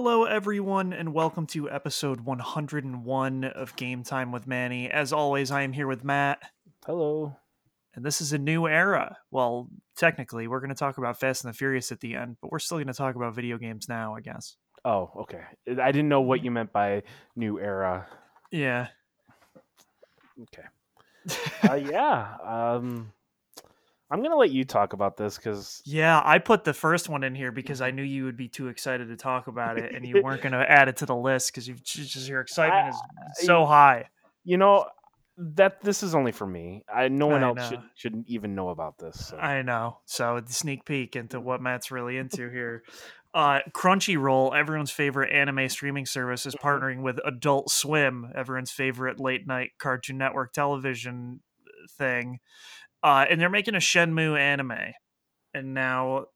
Hello, everyone, and welcome to episode 101 of Game Time with Manny. As always, I am here with Matt, Hello. and this is a new era. Well, technically, we're going to talk about Fast and the Furious at the end, but we're still going to talk about video games now, I guess. Oh, okay. I didn't know what you meant by new era. Yeah. Okay. Uh, yeah. Um, I'm gonna let you talk about this because Yeah, I put the first one in here because I knew you would be too excited to talk about it, and you weren't going to add it to the list because just your excitement is so high. you know that this is only for me. I no one I else should should even know about this. So. I know. So the sneak peek into mm. what Matt's really into here. Uh, Crunchyroll, everyone's favorite anime streaming service, is mm-hmm. partnering with Adult Swim, everyone's favorite late night Cartoon Network television uh, thing, uh, and they're making a Shenmue anime. And now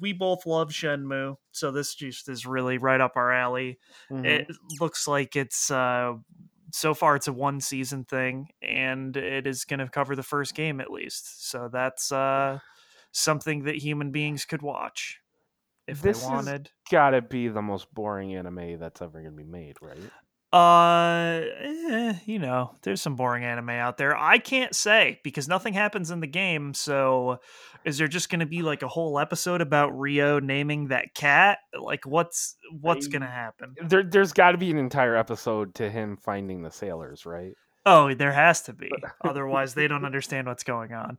we both love Shenmue, so this just is really right up our alley. Mhm. It looks like it's uh, so far it's a one season thing, and it is going to cover the first game at least. So that's uh, something that human beings could watch if This they wanted. Gotta be the most boring anime that's ever gonna be made, right? Uh, eh, you know, there's some boring anime out there. I can't say because nothing happens in the game. So, is there just going to be like a whole episode about Ryo naming that cat? Like, what's what's going to happen? There, there's got to be an entire episode to him finding the sailors, right? Oh, there has to be. Otherwise, they don't understand what's going on.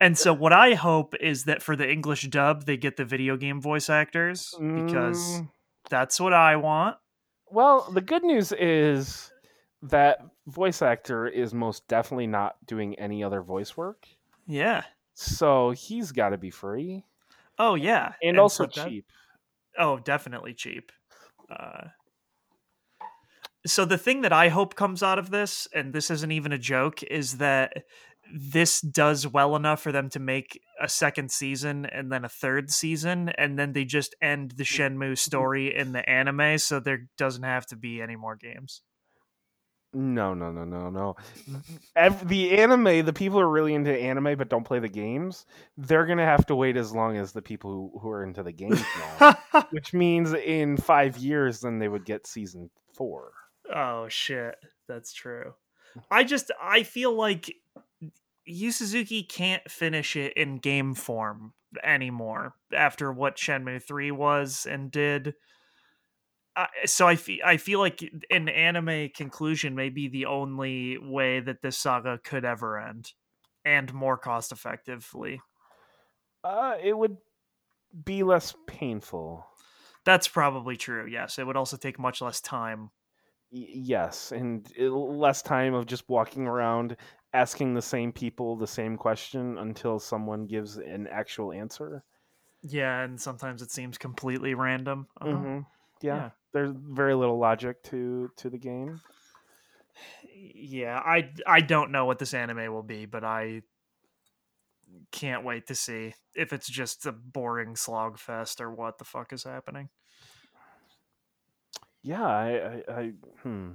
And so, what I hope is that for the English dub, they get the video game voice actors because Mm, that's what I want. Well, the good news is that voice actor is most definitely not doing any other voice work. Yeah. So he's got to be free Oh, yeah. and, also so that- cheap. Oh, definitely cheap. Uh, so the thing that I hope comes out of this, and this isn't even a joke, is that this does well enough for them to make a second season and then a third season, and then they just end the mm-hmm. Shenmue mm-hmm. story in the anime, so there doesn't have to be any more games. No, no, no, no, no. Mm-hmm. Ev- the anime, the people who are really into anime but don't play the games, they're gonna have to wait as long as the people who, who are into the games now. Which means in five years, then they would get season four. Oh shit, that's true. I just I feel like Yu Suzuki can't finish it in game form anymore after what Shenmue 3 was and did. Uh, so I feel I feel like an anime conclusion may be the only way that this saga could ever end and more cost effectively. Uh, it would be less painful. That's probably true. Yes, it would also take much less time. Y- yes, and it- less time of just walking around asking the same people the same question until someone gives an actual answer. Yeah, and sometimes it seems completely random. Uh-huh. hmm Yeah. Yeah. there's very little logic to to the game. yeah i i don't know what this anime will be but i can't wait to see if it's just a boring slog fest or what the fuck is happening Yeah, I, I, I hmm.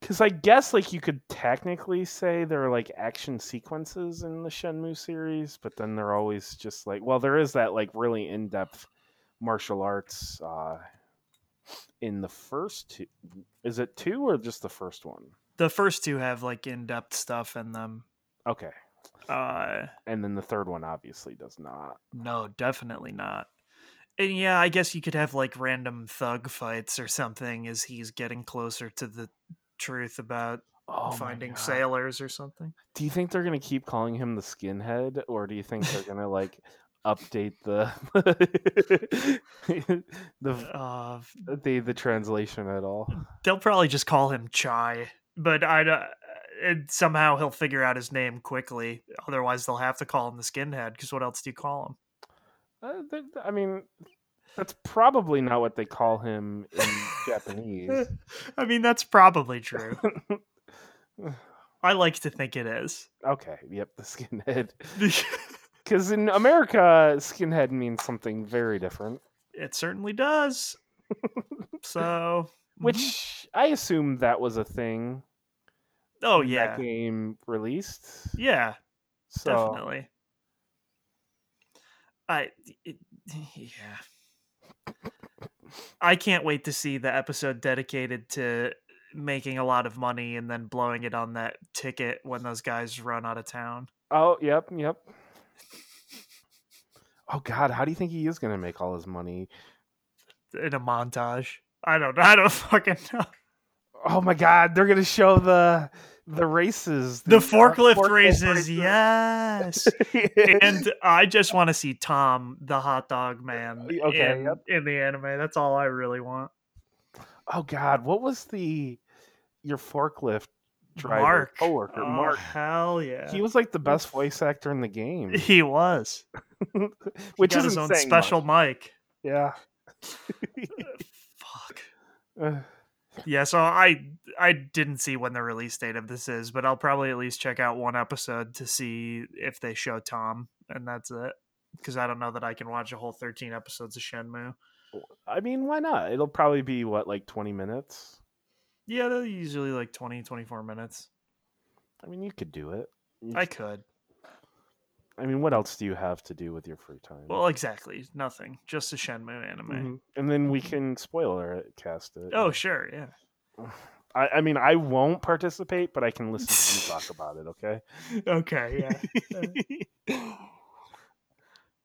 Because I guess like you could technically say there are like action sequences in the Shenmue series, but then they're always just like well, there is that like really in depth martial arts uh, in the first two. Is it two or just the first one? the first two have like in-depth stuff in them Okay, uh and then the third one obviously does not. no definitely not and yeah i guess you could have like random thug fights or something as he's getting closer to the truth about Oh finding sailors or something Do you think they're gonna keep calling him the skinhead, or do you think they're gonna like update the the uh the the translation at all? they'll probably just call him Chai, but I don't. And somehow he'll figure out his name quickly. Otherwise, they'll have to call him the Skinhead. Because what else do you call him? Uh, I mean, that's probably not what they call him in Japanese. I mean, that's probably true. I like to think it is. Okay, yep, the skinhead. Because in America, skinhead means something very different, it certainly does. So, which mm-hmm. I assume that was a thing. oh yeah, that game released. yeah, So, definitely. I it, yeah. I can't wait to see the episode dedicated to making a lot of money and then blowing it on that ticket when those guys run out of town. Oh, yep, yep. Oh God, how do you think he is going to make all his money? in a montage. I don't know. I don't fucking know. Oh my God, they're going to show the the races, The uh, forklift, races, yes. and and I just want to see Tom, the hot dog man, Okay, in, yep. in the anime. That's all I really want. oh God, what was the your forklift driver Mark, coworker? Oh, Mark. hell yeah, He was like the best voice actor in the game, he was. Which is his own special much. mic. Yeah. Fuck. Yeah, so I I didn't see when the release date of this is, but I'll probably at least check out one episode to see if they show Tom, and that's it. Because I don't know that I can watch a whole thirteen episodes of Shenmue. I mean, why not? It'll probably be what like twenty minutes. Yeah, they're usually like 20, 24 minutes. I mean, you could do it. You I could. I mean, what else do you have to do with your free time? Well, exactly. Nothing. Just a Shenmue anime. Mhm. and then we can spoiler it, cast it. Oh, sure. Yeah. I, I mean, I won't participate, but I can listen to you talk about it. Okay. Okay. Yeah.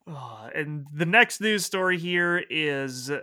Oh, and the next news story here is uh,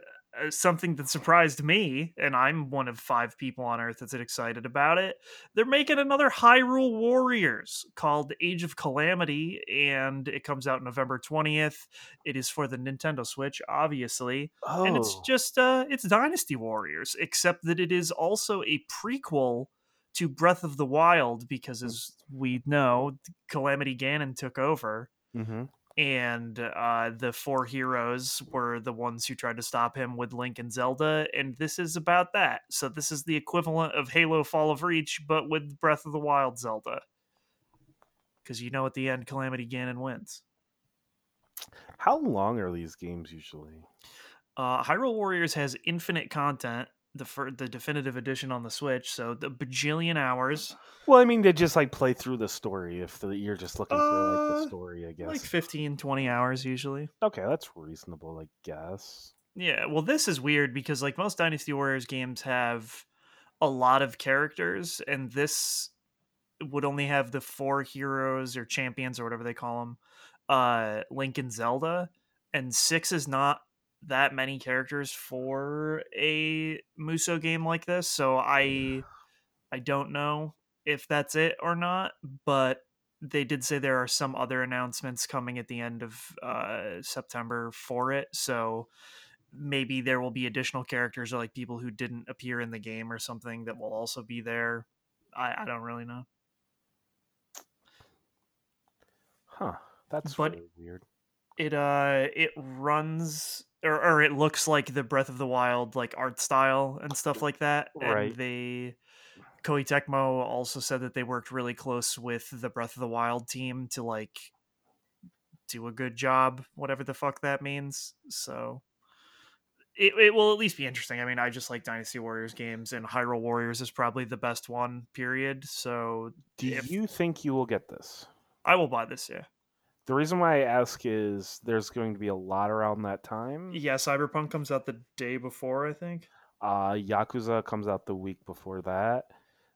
something that surprised me, and I'm one of five people on Earth that's excited about it. They're making another Hyrule Warriors called Age of Calamity, and it comes out November 20th. It is for the Nintendo Switch, obviously, oh, and it's just uh, it's Dynasty Warriors, except that it is also a prequel to Breath of the Wild, because as we know, Calamity Ganon took over hmm and uh, the four heroes were the ones who tried to stop him with Link and Zelda, and this is about that. So this is the equivalent of Halo: Fall of Reach, but with Breath of the Wild Zelda. Because you know, at the end, Calamity Ganon wins. How long are these games usually? Uh, Hyrule Warriors has infinite content. The fir- the definitive edition on the Switch, so the bajillion hours, Well, I mean, they just like play through the story if the, you're just looking for like Uh, the story. I guess. like 15, 20 hours usually. okay, that's reasonable, I guess. Yeah, well, this is weird because like most Dynasty Warriors games have a lot of characters, and this would only have the four heroes or champions or whatever they call them, uh, Link and Zelda, and six is not that many characters for a Musou game like this. So I, I don't know if that's it or not, but they did say there are some other announcements coming at the end of uh, September for it. So maybe there will be additional characters or like people who didn't appear in the game or something that will also be there. I, I don't really know. Huh? That's But- really weird. It uh it runs or, or it looks like the Breath of the Wild like art style and stuff like that. Right. And they Koei Tecmo also said that they worked really close with the Breath of the Wild team to like do a good job, whatever the fuck that means. So it, it will at least be interesting. I mean, I just like Dynasty Warriors games, and Hyrule Warriors is probably the best one, period. So Do if- you think you will get this? I will buy this, yeah. The reason why I ask is there's going to be a lot around that time. Yeah, Cyberpunk comes out the day before, I think. Uh, Yakuza comes out the week before that.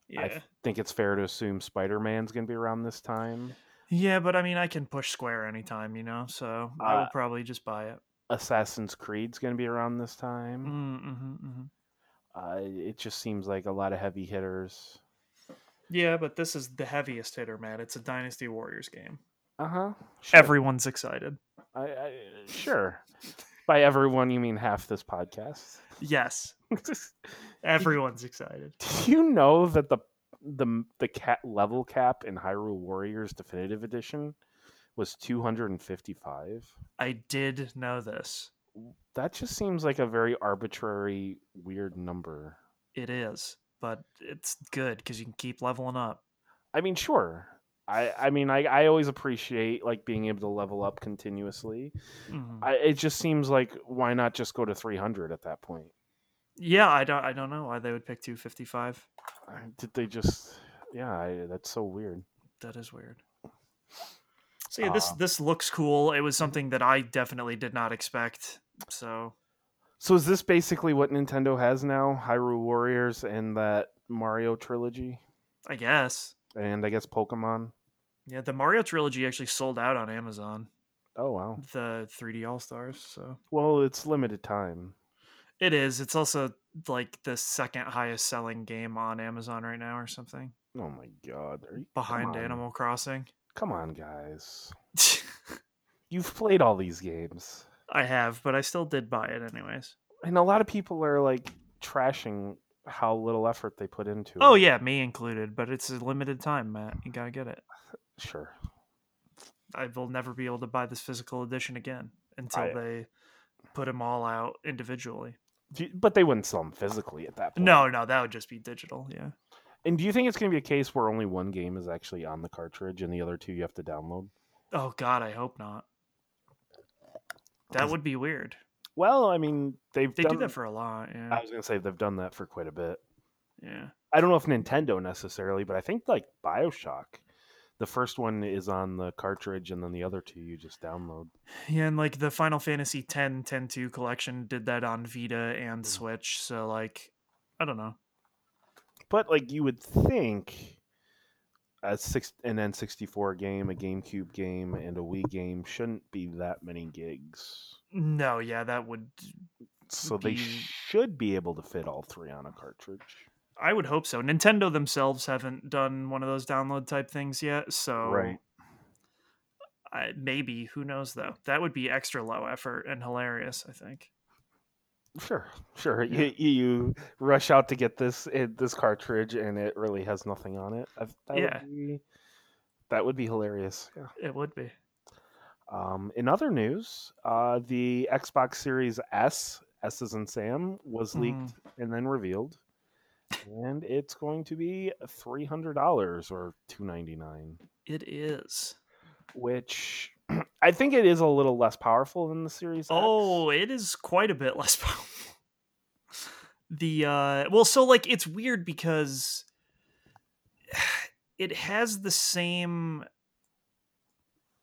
Yeah. I think it's fair to assume Spider Man's going to be around this time. Yeah, but I mean, I can push Square anytime, you know, so I will Uh, probably just buy it. Assassin's Creed's going to be around this time. Mm-hmm, mm-hmm. Uh, it just seems like a lot of heavy hitters. Yeah, but this is the heaviest hitter, man. It's a Dynasty Warriors game. Uh huh. Everyone's excited. I, I, sure. By everyone, you mean half this podcast. Yes, everyone's excited. Do you know that the the the cat level cap in Hyrule Warriors Definitive Edition was 255? I did know this. That just seems like a very arbitrary, weird number. It is, but it's good because you can keep leveling up. I mean, sure. I I mean, I I always appreciate like being able to level up continuously. Mhm. I, it just seems like why not just go to 300 at that point? Yeah, I don't. I don't know why they would pick 255. Uh, Did they just? Yeah, I, that's so weird. That is weird. So yeah, this Uh, this looks cool. It was something that I definitely did not expect. So So is this basically what Nintendo has now? Hyrule Warriors and that Mario trilogy, I guess. and I guess Pokemon. Yeah, the Mario trilogy actually sold out on Amazon. Oh wow. The 3D All Stars. So Well, it's limited time. it is. It's also like the second highest selling game on Amazon right now, or something, Oh my god. Are you, behind. Animal Crossing. Come on, guys. You've played all these games. I have, but I still did buy it anyways. And a lot of people are like trashing how little effort they put into Oh it. yeah, me included. But it's a limited time, Matt. You gotta get it. Sure. I will never be able to buy this physical edition again until I- they put them all out individually. You- but they wouldn't sell them physically at that point. No, no, that would just be digital. Yeah. And do you think it's going to be a case where only one game is actually on the cartridge and the other two you have to download? Oh God, I hope not. That would be weird. Well, I mean, they've They done, do that for a lot. Yeah. I was going to say they've done that for quite a bit. yeah. I don't know if Nintendo necessarily, but I think like BioShock, the first one is on the cartridge and then the other two you just download. Yeah, and like the Final Fantasy 10 10 2 collection did that on Vita and Mm. Switch. So like, I don't know. But like you would think a six an N64 game, a GameCube game, and a Wii game shouldn't be that many gigs. No, yeah, that would. So they should be able to fit all three on a cartridge. I would hope so. Nintendo themselves haven't done one of those download type things yet, so Right. I, maybe who knows though. That would be extra low effort and hilarious. I think. Sure, sure. You, you rush out to get this it, this cartridge, and it really has nothing on it. That Yeah. would be, that would be hilarious. Yeah. It would be. Um, in other news, uh, the Xbox Series S, S is in Sam, was Mhm. leaked and then revealed, and it's going to be three hundred dollars or two ninety nine, It is. which I think it is a little less powerful than the Series. X. Oh, it is quite a bit less powerful. The uh well, so like it's weird because it has the same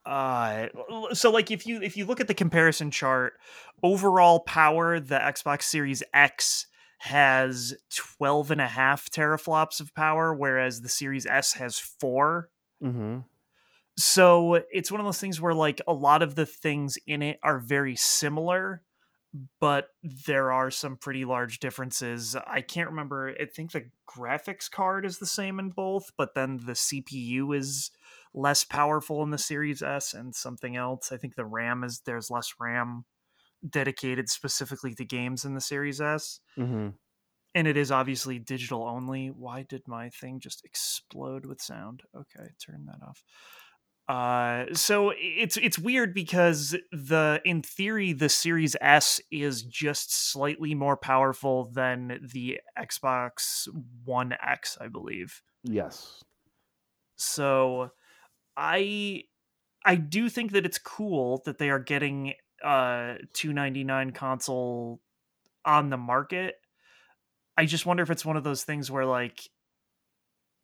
uh so like if you if you look at the comparison chart overall power the xbox series x has 12 and a half teraflops of power whereas the series s has four. Hmm so it's one of those things where like a lot of the things in it are very similar but there are some pretty large differences. I can't remember i think the graphics card is the same in both but then the cpu is less powerful in the series s and something else. I think the ram is there's less ram dedicated specifically to games in the series s hmm and it is obviously digital only. Why did my thing just explode with sound? Okay, turn that off. Uh, so it's it's weird because the in theory the Series S is just slightly more powerful than the Xbox One X, I believe. Yes. So I I do think that it's cool that they are getting uh 299 console on the market. I just wonder if it's one of those things where like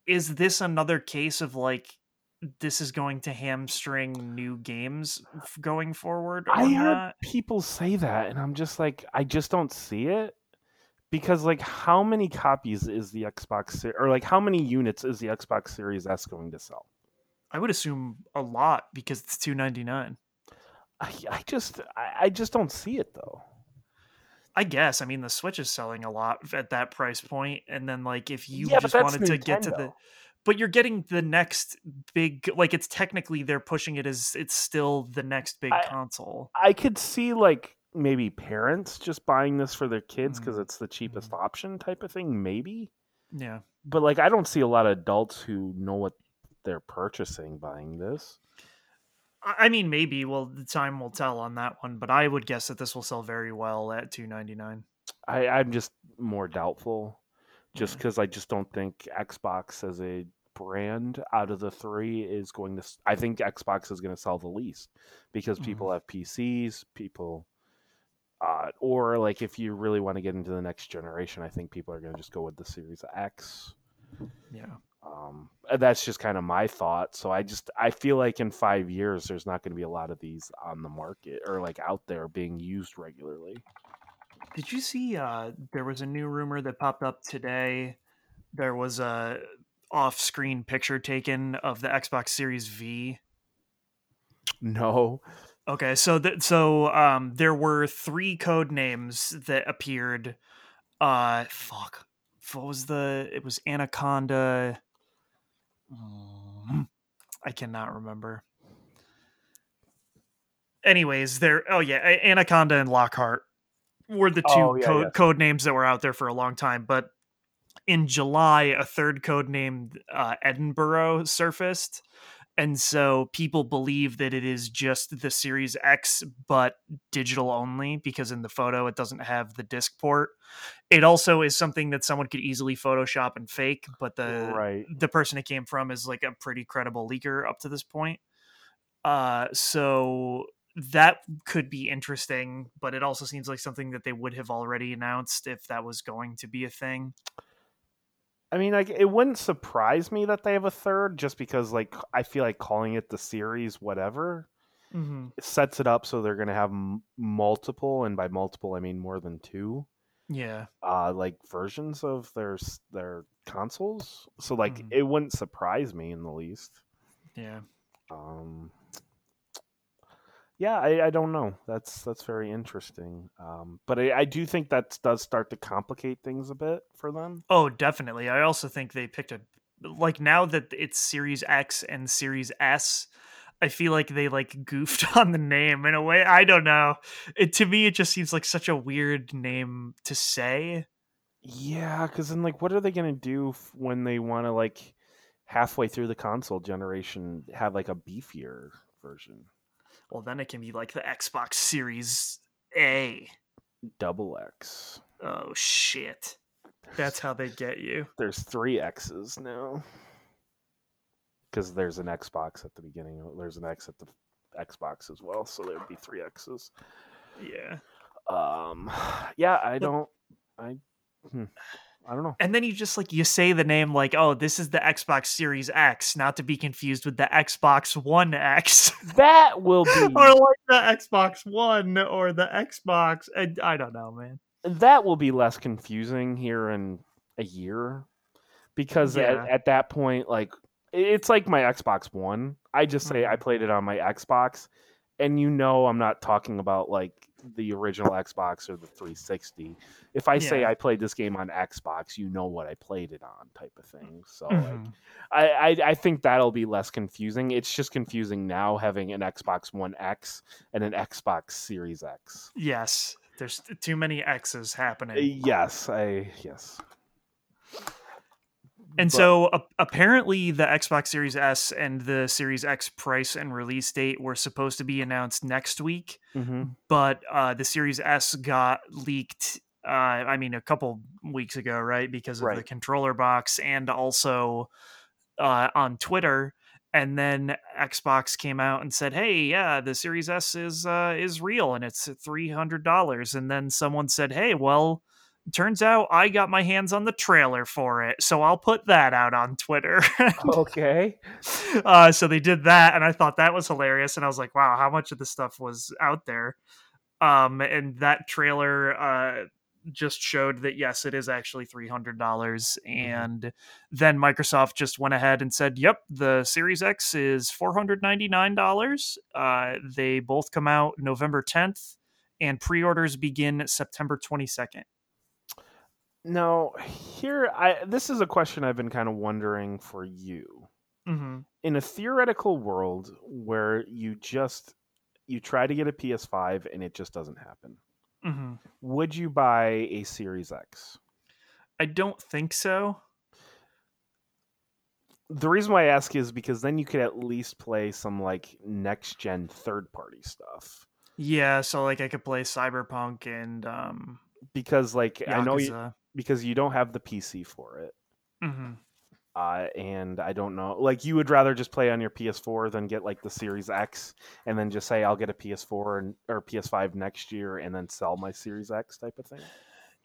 is this another case of like this is going to hamstring new games going forward or I heard not? people say that, and I'm just like, I just don't see it because, like, how many copies is the Xbox or like how many units is the Xbox Series S going to sell? I would assume a lot because it's 299. I, I just, I, I just don't see it though. I guess. I mean, the Switch is selling a lot at that price point, and then like if you Yeah, just wanted to get to the, but you're getting the next big. Like it's technically they're pushing it as it's still the next big I- console. I could see like maybe parents just buying this for their kids because Mhm. it's the cheapest option type of thing, maybe. Yeah, But like, I don't see a lot of adults who know what they're purchasing buying this. I mean maybe. Well, the time will tell on that one, but I would guess that this will sell very well at 299. I, I'm just more doubtful, just Yeah. because I just don't think Xbox as a brand out of the three is going to. I think Xbox is going to sell the least because people have PCs, people, uh, or like if you really want to get into the next generation, I think people are going to just go with the Series X. Yeah. Um, that's just kind of my thought. So I just I feel like in five years, there's not going to be a lot of these on the market or like out there being used regularly. Did you see? Uh, there was a new rumor that popped up today. There was a off-screen picture taken of the Xbox Series V. No. Okay, so th- so um, there were three code names that appeared. Uh, fuck, what was the? It was Anaconda. Mm, I cannot remember. Anyways, there. Oh yeah, Anaconda and Lockhart were the two Oh, yeah, code yeah. code names that were out there for a long time. But in July, a third code named uh, Edinburgh surfaced, and so people believe that it is just the Series X, but digital only because in the photo it doesn't have the disc port. It also is something that someone could easily Photoshop and fake, but the right. the person it came from is like a pretty credible leaker up to this point. Uh, so that could be interesting, but it also seems like something that they would have already announced if that was going to be a thing. I mean, like it wouldn't surprise me that they have a third, just because like I feel like calling it the series, whatever, Mm-hmm. it sets it up so they're gonna have m- multiple, and by multiple I mean more than two, Yeah. uh, like versions of their their consoles. So like Mhm. it wouldn't surprise me in the least. Yeah. Um, yeah, I, I don't know. That's that's very interesting. Um, but I, I do think that does start to complicate things a bit for them. Oh, definitely. I also think they picked a like now that it's Series X and Series S. I feel like they like goofed on the name in a way. I don't know. It to me, it just seems like such a weird name to say. Yeah, because then like, what are they gonna do f- when they want to like halfway through the console generation have like a beefier version, Well, then it can be like the Xbox Series A. double X? Oh shit. That's how they get you. There's three X's now. Because there's an Xbox at the beginning. There's an X at the Xbox as well, so there'd be three X's. Yeah. Um, yeah, I don't, I, hmm, I don't know. And then you just like you say the name like, oh, this is the Xbox Series X, not to be confused with the Xbox One X. That will be or like the Xbox One or the Xbox. I, I don't know, man. that will be less confusing here in a year because Yeah. at, at that point like it's like my xbox one i just say i Mhm. played it on my xbox and you know i'm not talking about like the original xbox or the 360 if i say i played this game on xbox you know what i played it on type of thing. So like Mhm. I, I i think that'll be less confusing. It's just confusing now having an xbox one x and an xbox series x. Yes, there's too many X's happening. yes i yes And But- so a- apparently the Xbox Series S and the Series X price and release date were supposed to be announced next week, Mhm. but uh, the Series S got leaked. Uh, I mean, a couple weeks ago, right? Because of the controller box, and also uh, on Twitter. And then Xbox came out and said, "Hey, yeah, the Series S is uh, is real, and it's three hundred dollars." And then someone said, "Hey, well." Turns out I got my hands on the trailer for it, so I'll put that out on Twitter. okay uh, so they did that, and I thought that was hilarious. And I was like, wow, how much of this stuff was out there? Um, and that trailer uh, just showed that yes, it is actually three hundred dollars. And then Microsoft just went ahead and said, "Yep, the Series X is four hundred ninety nine dollars." Uh, they both come out November tenth, and pre orders begin September twenty second. Now, here, I this is a question I've been kind of wondering for you. Mm-hmm. In a theoretical world where you just you try to get a PS5 and it just doesn't happen, Mm-hmm. would you buy a Series X? I don't think so. The reason why I ask is because then you could at least play some like next gen third party stuff. Yeah, so like I could play Cyberpunk and um Because like I know you, Yakuza. Because you don't have the PC for it. Mhm. uh, and I don't know. Like, you would rather just play on your PS4 than get like the Series X, and then just say I'll get a PS4 and or PS5 next year, and then sell my Series X type of thing.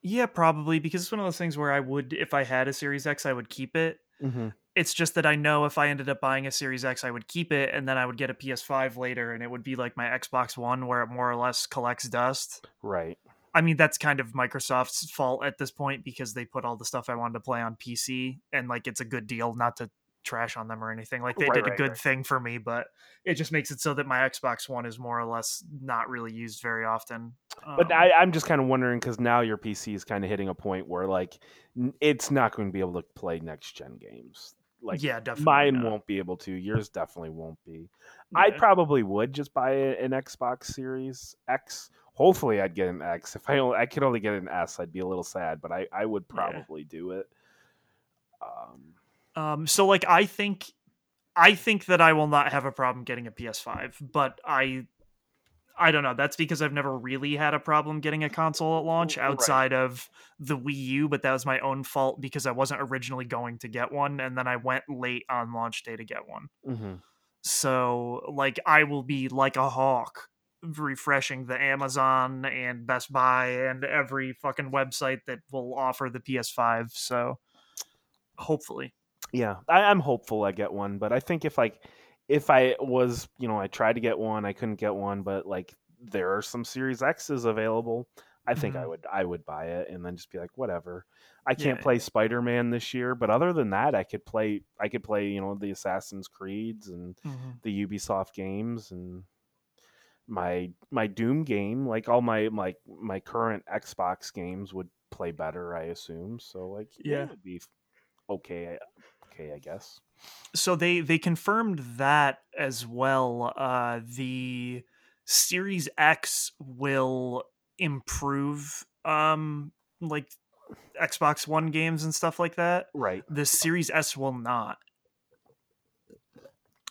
Yeah, probably because it's one of those things where I would, if I had a Series X, I would keep it. Mm-hmm. It's just that I know if I ended up buying a Series X, I would keep it, and then I would get a PS5 later, and it would be like my Xbox One, where it more or less collects dust. Right. I mean, that's kind of Microsoft's fault at this point because they put all the stuff I wanted to play on PC, and like it's a good deal not to trash on them or anything. Like they Right, did a right, good right. thing for me, but it just makes it so that my Xbox One is more or less not really used very often. But Um, I, I'm just kind of wondering because now your PC is kind of hitting a point where like it's not going to be able to play next gen games. Like yeah, definitely. mine not. won't be able to. Yours definitely won't be. I probably would just buy an Xbox Series X. Hopefully, I'd get an X. If I only, I could only get an S, I'd be a little sad. But I, I would Yeah. probably do it. Um, Um, so like I think I think that I will not have a problem getting a PS5, but I I don't know. That's because I've never really had a problem getting a console at launch Right. outside of the Wii U, but that was my own fault because I wasn't originally going to get one and then I went late on launch day to get one. mhm. So like I will be like a hawk refreshing the Amazon and Best Buy and every fucking website that will offer the PS5. So hopefully. Yeah, I, I'm hopeful I get one, but I think if like if I was, you know, I tried to get one, I couldn't get one, but like there are some Series X's available. I think I Mhm. would I would buy it and then just be like, whatever. I can't Yeah. play Spider Man this year, but other than that, I could play I could play, you know, the Assassin's Creeds and the Ubisoft games and my my Doom game, like all my my my current Xbox games would play better, I assume. So like Yeah. it would be okay okay, I guess. so they they confirmed that as well uh the series x will improve um like xbox one games and stuff like that Right. the series s will not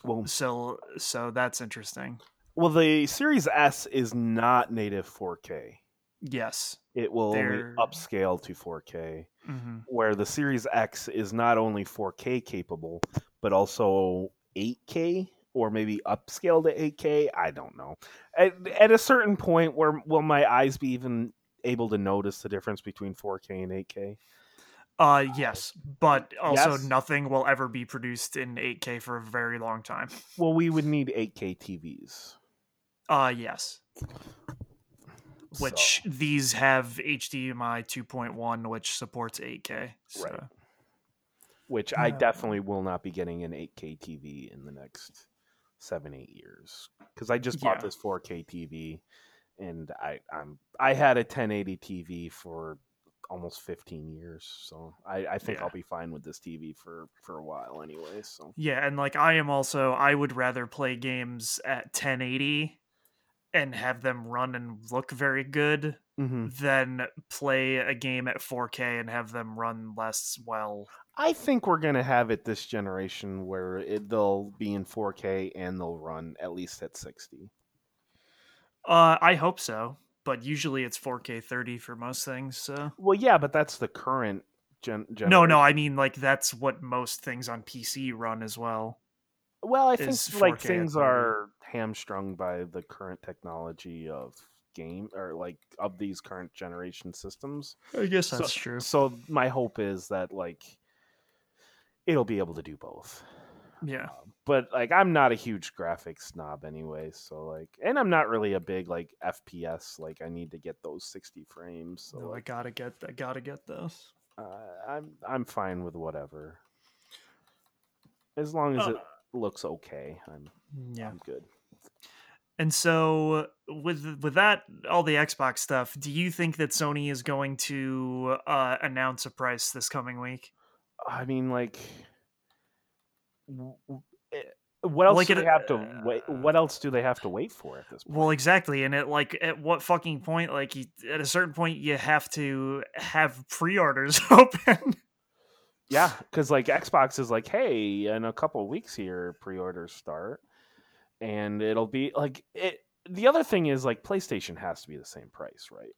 Well, so so that's interesting well, the Series S is not native 4K. Yes It will They're- only upscale to 4K, hmm where the Series X is not only 4K capable, but also 8K or maybe upscale to 8K. I don't know. At, at a certain point, where will my eyes be even able to notice the difference between 4K and 8K? uh yes but also Yes. nothing will ever be produced in 8k for a very long time Well, we would need 8K TVs. uh yes So- which these have HDMI 2.1, which supports 8K. So. Right. which I Uh, definitely will not be getting an 8K TV in the next seven eight years because I just bought Yeah. this 4K TV and I I'm I had a 1080 TV for almost 15 years so I, I think Yeah. I'll be fine with this TV for for a while anyway so Yeah, and like I am also, I would rather play games at 1080 and have them run and look very good mm-hmm. than play a game at 4K and have them run less well. I think we're gonna have it this generation where it, they'll be in 4K and they'll run at least at 60. Uh, I hope so, but usually it's 4K 30 for most things. So Well, yeah, but that's the current gen. no, generation. no, I mean like that's what most things on PC run as well. Well, I think like 4K things 30. are hamstrung by the current technology of game or like of these current generation systems. I guess So- that's true. So my hope is that like it'll be able to do both. Yeah. But like I'm not a huge graphics snob anyway, so like and I'm not really a big like FPS like I need to get those 60 frames. So No, I gotta get, I gotta get those. uh, I'm I'm fine with whatever. As long as Uh, it looks okay, I'm Yeah. I'm good. And so with with that all the Xbox stuff, do you think that Sony is going to uh, announce a price this coming week? I mean, like, eh, what else Like do it- they have to wait? What else do they have to wait for at this point? Well, exactly, and at like at what fucking point? Like you, at a certain point, you have to have pre-orders open. Yeah, because like Xbox is like, hey, in a couple weeks here, pre-orders start, and it'll be like it. The other thing is like PlayStation has to be the same price, right?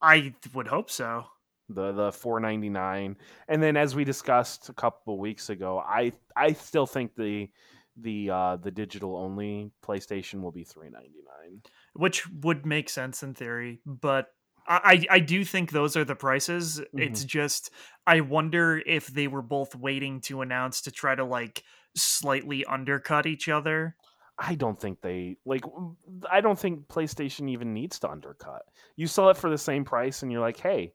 I would hope so. The the four ninety nine, and then as we discussed a couple weeks ago, I I still think the the uh the digital only PlayStation will be three ninety nine. which would make sense in theory but I, I I do think those are the prices. It's just I wonder if they were both waiting to announce to try to like slightly undercut each other. I don't think they like. I don't think PlayStation even needs to undercut. You sell it for the same price, and you're like, hey,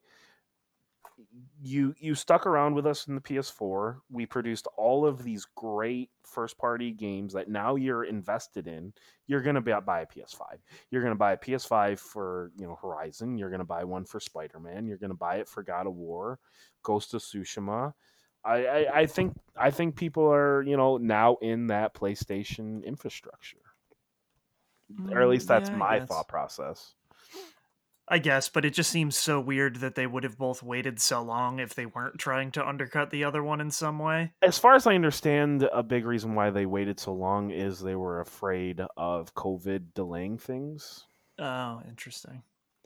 you you stuck around with us in the PS4. We produced all of these great first party games that now you're invested in. You're gonna buy, buy a PS5. You're gonna buy a PS5 for you know Horizon. You're gonna buy one for Spider Man. You're gonna buy it for God of War, Ghost of Tsushima. I, I, I think I think people are you know now in that PlayStation infrastructure, or at Mm, least that's yeah, my guess. thought process. I guess, but it just seems so weird that they would have both waited so long if they weren't trying to undercut the other one in some way. As far as I understand, a big reason why they waited so long is they were afraid of COVID delaying things. Oh, interesting.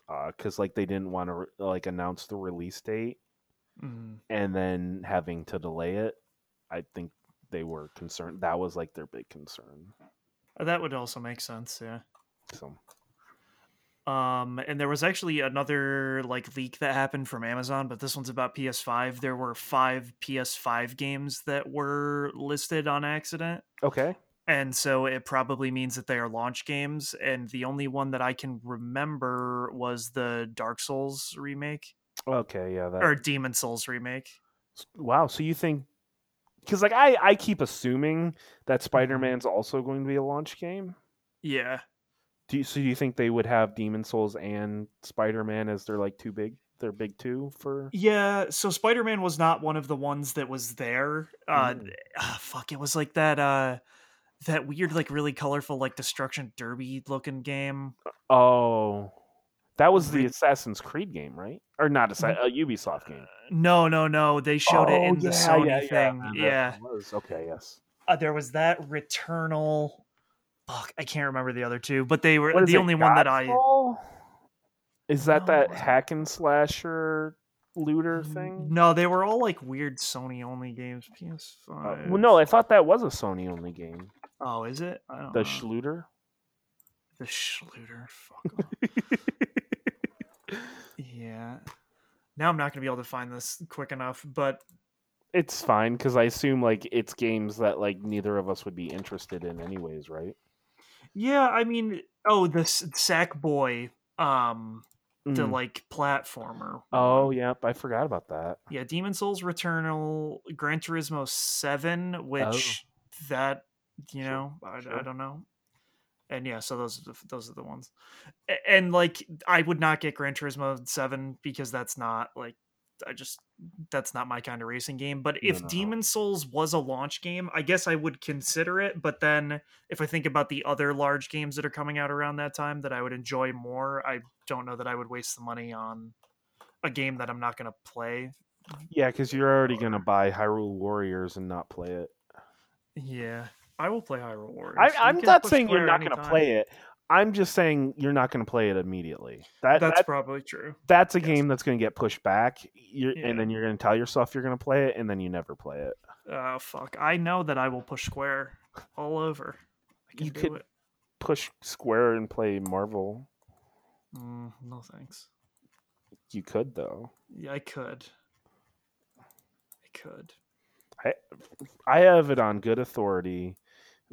Because like they didn't want to like announce the release date Mm. and then having to delay it. I think they were concerned. That was like their big concern. Uh, That would also make sense, yeah. So Um, and there was actually another like leak that happened from Amazon, but this one's about PS5. There were five PS5 games that were listed on accident, okay, and so it probably means that they are launch games. And the only one that I can remember was the Dark Souls remake okay, yeah. That or Demon's Souls remake. wow. So you think? Because like I I keep assuming that Mm-hmm. Spider Man's also going to be a launch game. Yeah, Do you, so? Do you think they would have Demon's Souls and Spider Man as their like two big, their big two for? yeah. So Spider Man was not one of the ones that was there. Uh, Mm. ah, fuck, it was like that. Uh, that weird, like really colorful, like Destruction Derby looking game. Oh, that was the Assassin's Creed game, right? Or not a, Mm. a Ubisoft game. No, no, no. They showed it in Oh, the Sony yeah, thing. Yeah. was- Okay, yes. Uh, there was that Returnal. Fuck, I can't remember the other two, but they were the it, only one that I. Is that No, that hack and slasher looter thing? No, they were all like weird Sony only games. PS5. Uh, well, no, I thought that was a Sony only game. Oh, is it? I don't The know. Schluter. the Schluter. Fuck. yeah. Now I'm not gonna be able to find this quick enough, but it's fine because I assume like it's games that like neither of us would be interested in, anyways, right? yeah, I mean, oh, this Sackboy, um, the Mm. like platformer. Oh, yep, I forgot about that. Yeah, Demon's Souls Returnal, Gran Turismo 7, which that you Sure, know, I, sure. I don't know. And yeah, so those are the, those are the ones. And like I would not get Gran Turismo 7 because that's not like I just that's not my kind of racing game. But if no, no. Demon's Souls was a launch game, I guess I would consider it, but then if I think about the other large games that are coming out around that time that I would enjoy more, I don't know that I would waste the money on a game that I'm not going to play Yeah, because you're already gonna buy Hyrule Warriors and not play it. Yeah, I will play Hyrule Warriors. I, I'm not saying you're not gonna play it. I'm just saying you're not gonna play it immediately. That, That's that probably true. that's a yes. game that's gonna get pushed back. You're, Yeah. and then you're gonna tell yourself you're gonna play it, and then you never play it. Oh fuck! I know that I will push Square all over. I can You do could- it. Push Square and play Marvel. Mm, no thanks. You could though. Yeah, I could. I could. I I have it on good authority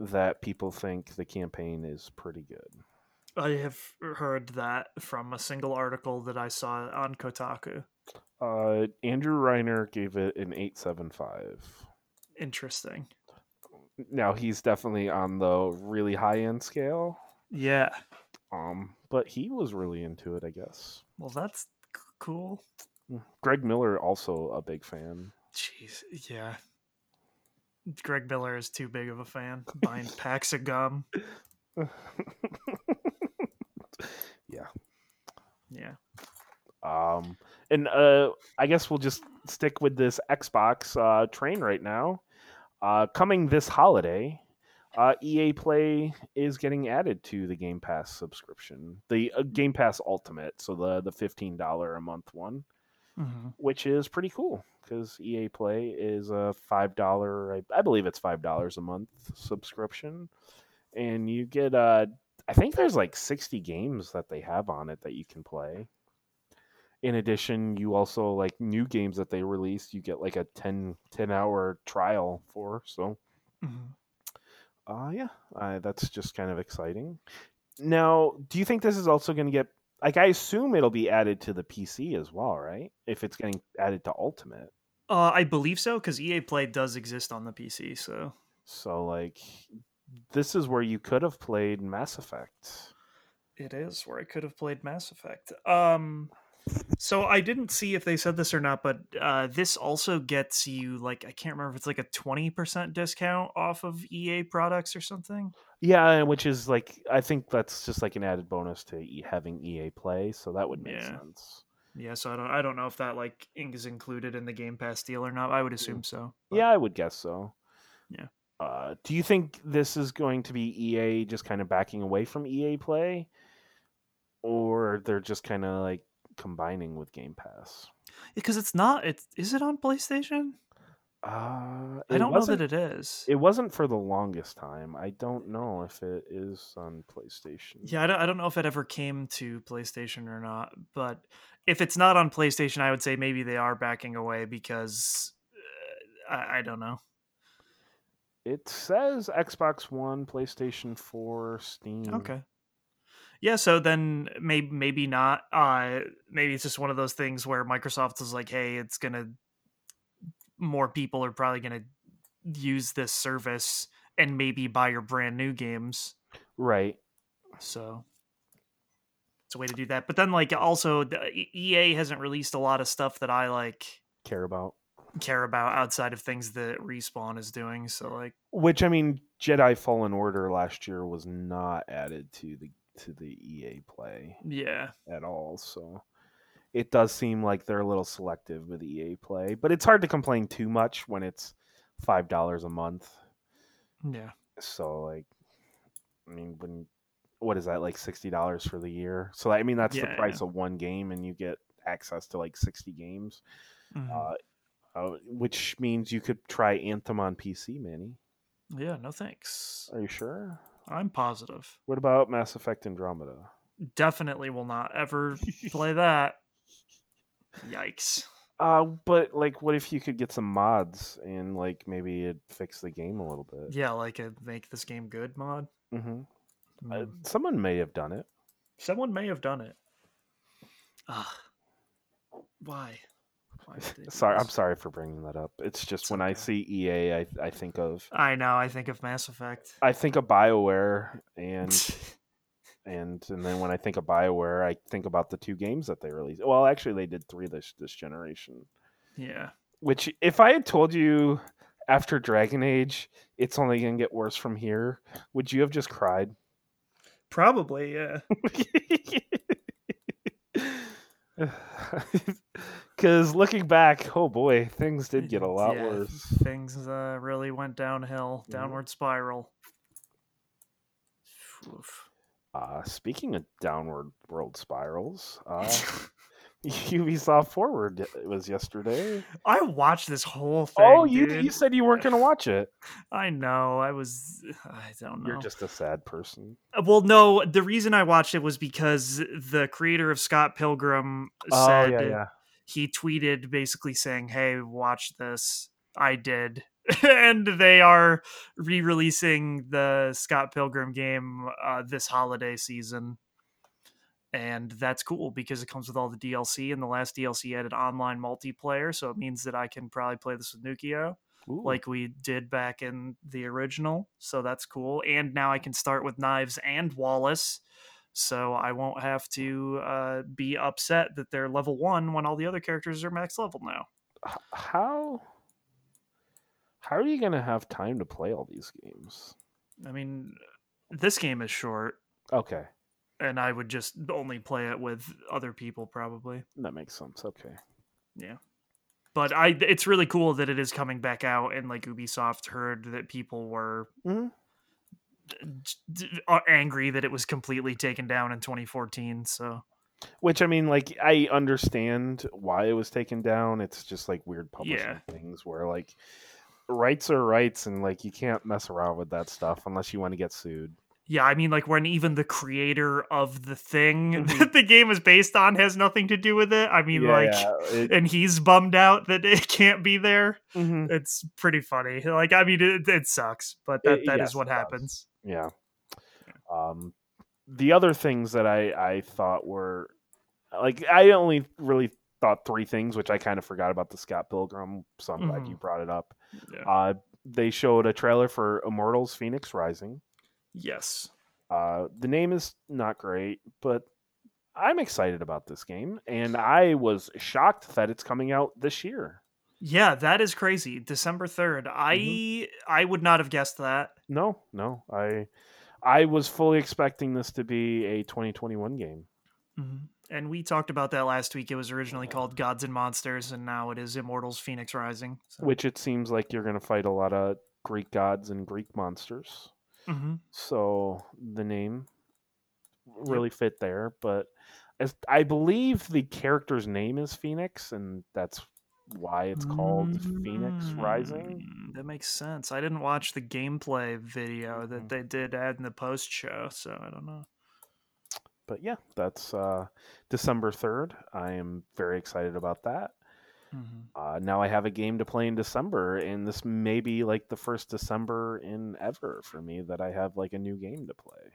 that people think the campaign is pretty good. I have heard that from a single article that I saw on Kotaku. Uh, Andrew Reiner gave it an eight seven five. Interesting. Now he's definitely on the really high end scale. Yeah. Um, but he was really into it, I guess. Well, that's c- cool. Greg Miller also a big fan. Jeez. Yeah. Greg Miller is too big of a fan. Buying packs of gum. yeah. Yeah. Um, and uh, I guess we'll just stick with this Xbox uh, train right now. Uh, coming this holiday, uh, EA Play is getting added to the Game Pass subscription, the uh, Game Pass Ultimate, so the the fifteen dollar a month one, hmm which is pretty cool because EA Play is a five dollar, I, I believe it's five dollars a month subscription, and you get uh, I think there's like sixty games that they have on it that you can play in addition you also like new games that they release. you get like a 10 10 hour trial for so hmm Uh, yeah, uh, that's just kind of exciting. Now, do you think this is also going to get like I assume it'll be added to the PC as well, right? If it's getting added to Ultimate. Uh, I believe so because EA Play does exist on the PC. So So like this is where you could have played Mass Effect. it is where I could have played Mass Effect. Um, so I didn't see if they said this or not, but uh, this also gets you like I can't remember if it's like a twenty percent discount off of EA products or something. Yeah, which is like I think that's just like an added bonus to e- having EA Play, so that would make Yeah. sense. Yeah, so I don't I don't know if that like is included in the Game Pass deal or not. I would assume so. but- Yeah, I would guess so. Yeah. Uh, do you think this is going to be EA just kind of backing away from EA Play, or they're just kind of like combining with Game Pass? because it's not. It's is it on PlayStation? Uh, I don't know that it is. It wasn't for the longest time. I don't know if it is on PlayStation. Yeah, I don't, I don't know if it ever came to PlayStation or not, but if it's not on PlayStation, I would say maybe they are backing away because uh, I, I don't know. It says Xbox One, PlayStation 4, Steam. Okay. Yeah, so then maybe maybe not. Uh, maybe it's just one of those things where Microsoft is like, hey, it's gonna more people are probably gonna use this service and maybe buy your brand new games. Right. So it's a way to do that. But then, like, also the EA hasn't released a lot of stuff that I like Care about. care about outside of things that Respawn is doing. So, like, Which I mean, Jedi Fallen Order last year was not added to the to the EA Play yeah, at all. So it does seem like they're a little selective with EA Play, but it's hard to complain too much when it's five dollars a month. yeah, So like, I mean, when what is that like sixty dollars for the year? So I mean, that's Yeah, the price of one game, and you get access to like sixty games, Mhm. uh, uh, which means you could try Anthem on PC, Manny. yeah. No thanks. Are you sure? I'm positive. What about Mass Effect Andromeda? Definitely will not ever play that. Yikes. Uh, but like, what if you could get some mods and like maybe it fix the game a little bit? Yeah, like a make this game good mod. hmm Uh, someone may have done it. Someone may have done it. Ugh. Why? Sorry, I'm sorry for bringing that up. It's just It's when I see EA, I I think of I know. I think of Mass Effect. I think of Bioware and and and then when I think of Bioware, I think about the two games that they released. Well, actually, they did three this this generation. yeah. Which, if I had told you after Dragon Age, it's only gonna get worse from here, would you have just cried? Probably, yeah. Because looking back, oh boy, things did get a lot Yeah, worse. Things uh, really went downhill, Mhm. downward spiral. Oof. Uh, speaking of downward world spirals, uh, Ubisoft Forward it was yesterday. I watched this whole thing. oh, you dude. you said you weren't going to watch it. I know. I was. I don't know. You're just a sad person. Uh, Well, no. The reason I watched it was because the creator of Scott Pilgrim Oh, said he tweeted basically saying, "Hey, watch this." I did, and they are re-releasing the Scott Pilgrim game uh, this holiday season, and that's cool because it comes with all the DLC. And the last DLC added online multiplayer, so it means that I can probably play this with Nukio Ooh. like we did back in the original. So that's cool. And now I can start with Knives and Wallace. So I won't have to uh, be upset that they're level one when all the other characters are max level now. How how are you going to have time to play all these games? I mean, this game is short, Okay, and I would just only play it with other people probably. that makes sense. Okay. Yeah. But I, it's really cool that it is coming back out, and like Ubisoft heard that people were Mhm. Uh, angry that it was completely taken down in 2014. So Which I mean, like I understand why it was taken down. It's just like weird publishing Yeah. things where like rights are rights, and like you can't mess around with that stuff unless you want to get sued. Yeah, I mean, like when even the creator of the thing Mhm. that the game is based on has nothing to do with it. I mean, Yeah, like, it- and he's bummed out that it can't be there. mhm. It's pretty funny. Like, I mean, it, it sucks, but that, It- that is yes, what it does. happens. Yeah. Um, the other things that I I thought were like I only really thought three things, which I kind of forgot about the Scott Pilgrim. So I'm glad Mhm. you brought it up. Yeah. Uh, they showed a trailer for Immortals: Phoenix Rising. Yes. Uh, the name is not great, but I'm excited about this game, and I was shocked that it's coming out this year. Yeah, that is crazy. December 3rd. I Mm-hmm. I would not have guessed that. No, no, I I was fully expecting this to be a 2021 game. And we talked about that last week. It was originally called Gods and Monsters, and now it is Immortals Phoenix Rising. So. which it seems like you're going to fight a lot of Greek gods and Greek monsters. Mhm. So the name really fit there, but as I believe the character's name is Phoenix, and that's why it's called Phoenix Rising. Mm, That makes sense. I didn't watch the gameplay video that Mhm. they did add in the post show, so I don't know. But yeah, that's uh, December third. I am very excited about that. Mhm. Uh, now I have a game to play in December, and this may be like the first December in ever for me that I have like a new game to play.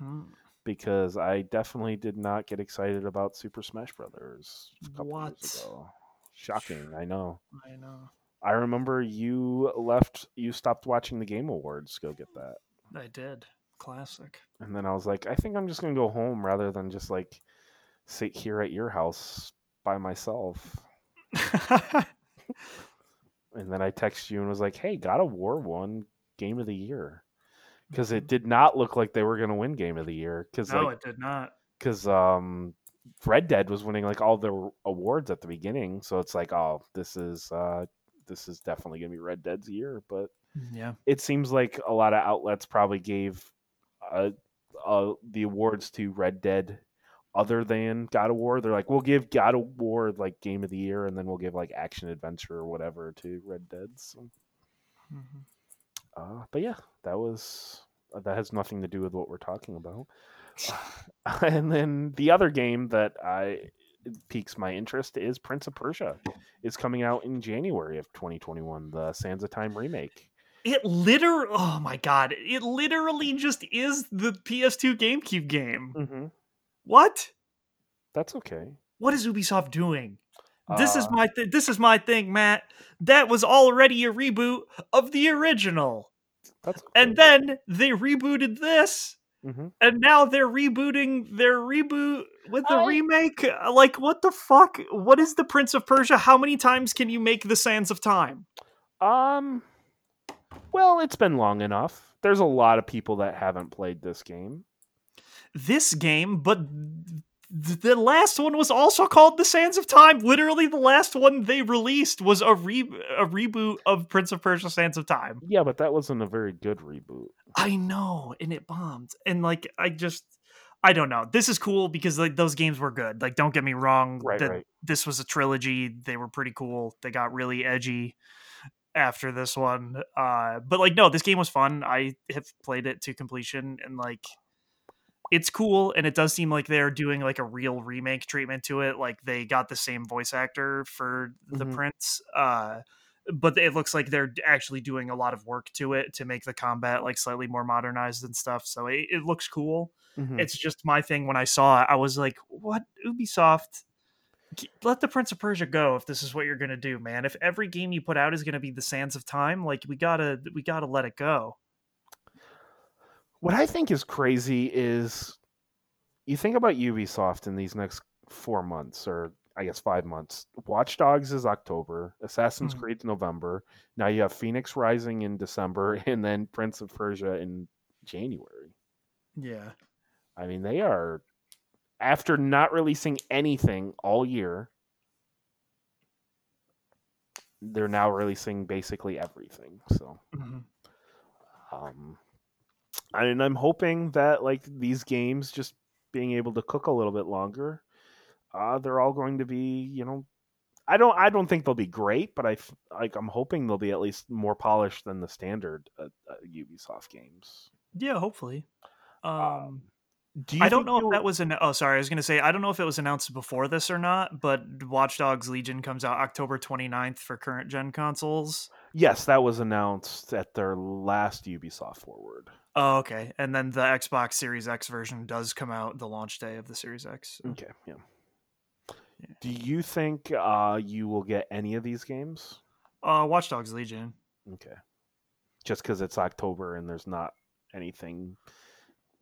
Mhm. because I definitely did not get excited about Super Smash Brothers a couple What? years ago. Shocking, I know. I know. I remember you left, you stopped watching the Game Awards go get that. I did. Classic. And then I was like, I think I'm just going to go home rather than just like sit here at your house by myself. And then I texted you and was like, hey, God of War won Game of the Year. Because it did not look like they were going to win Game of the Year. Because no, like, it did not. because um Red Dead was winning like all the awards at the beginning, so it's like, oh, this is uh this is definitely gonna be Red Dead's year. But Yeah. it seems like a lot of outlets probably gave uh, uh the awards to Red Dead other than God of War. They're like, we'll give God of War like Game of the Year, and then we'll give like Action Adventure or whatever to Red Dead. So, Mhm. uh, but yeah, that was uh, that has nothing to do with what we're talking about. and then the other game that I piques my interest is Prince of Persia. Is coming out in January of 2021, the Sands of Time remake. It literally, oh my god, it literally just is the PS2 GameCube game. Mm-hmm. What? That's okay. What is Ubisoft doing? This is Uh, my th- this is my thing, Matt. That was already a reboot of the original. That's okay. And then they rebooted this Mhm. and now they're rebooting their reboot with the I- remake. Like what the fuck? What is the Prince of Persia? How many times can you make the Sands of Time? Um, well, it's been long enough. There's a lot of people that haven't played this game. This game, but th- the last one was also called The Sands of Time. Literally the last one they released was a re- a reboot of Prince of Persia Sands of Time. Yeah, but that wasn't a very good reboot. I know, and it bombed. And like I just I don't know. This is cool because like those games were good. Like don't get me wrong, Right, that right. this was a trilogy. They were pretty cool. They got really edgy after this one. Uh but like no, this game was fun. I have played it to completion and like it's cool and it does seem like they're doing like a real remake treatment to it. Like they got the same voice actor for the Mhm. prince. Uh but it looks like they're actually doing a lot of work to it to make the combat like slightly more modernized and stuff. So it, it looks cool. Mhm. It's just my thing when I saw it, I was like, what Ubisoft? Let the Prince of Persia go if this is what you're gonna do, man. If every game you put out is gonna be the Sands of Time, like we gotta we gotta let it go. What I think is crazy is you think about Ubisoft in these next four months, or I guess five months. Watch Dogs is October, Assassin's Mhm. Creed's November. Now you have Phoenix Rising in December, and then Prince of Persia in January. Yeah. I mean, they are after not releasing anything all year. They're now releasing basically everything. So, Mhm. um, and I'm hoping that like these games just being able to cook a little bit longer, uh, they're all going to be, you know, I don't, I don't think they'll be great, but I like, I'm hoping they'll be at least more polished than the standard uh, uh, Ubisoft games. Yeah, hopefully. Um, Do you I don't know if that was an. Oh, sorry. I was going to say I don't know if it was announced before this or not. But Watch Dogs Legion comes out October 29th for current gen consoles. Yes, that was announced at their last Ubisoft Forward. Oh, okay. And then the Xbox Series X version does come out the launch day of the Series X. so- Okay, yeah. Yeah. Do you think uh, you will get any of these games? Uh, Watch Dogs Legion. Okay. Just because it's October and there's not anything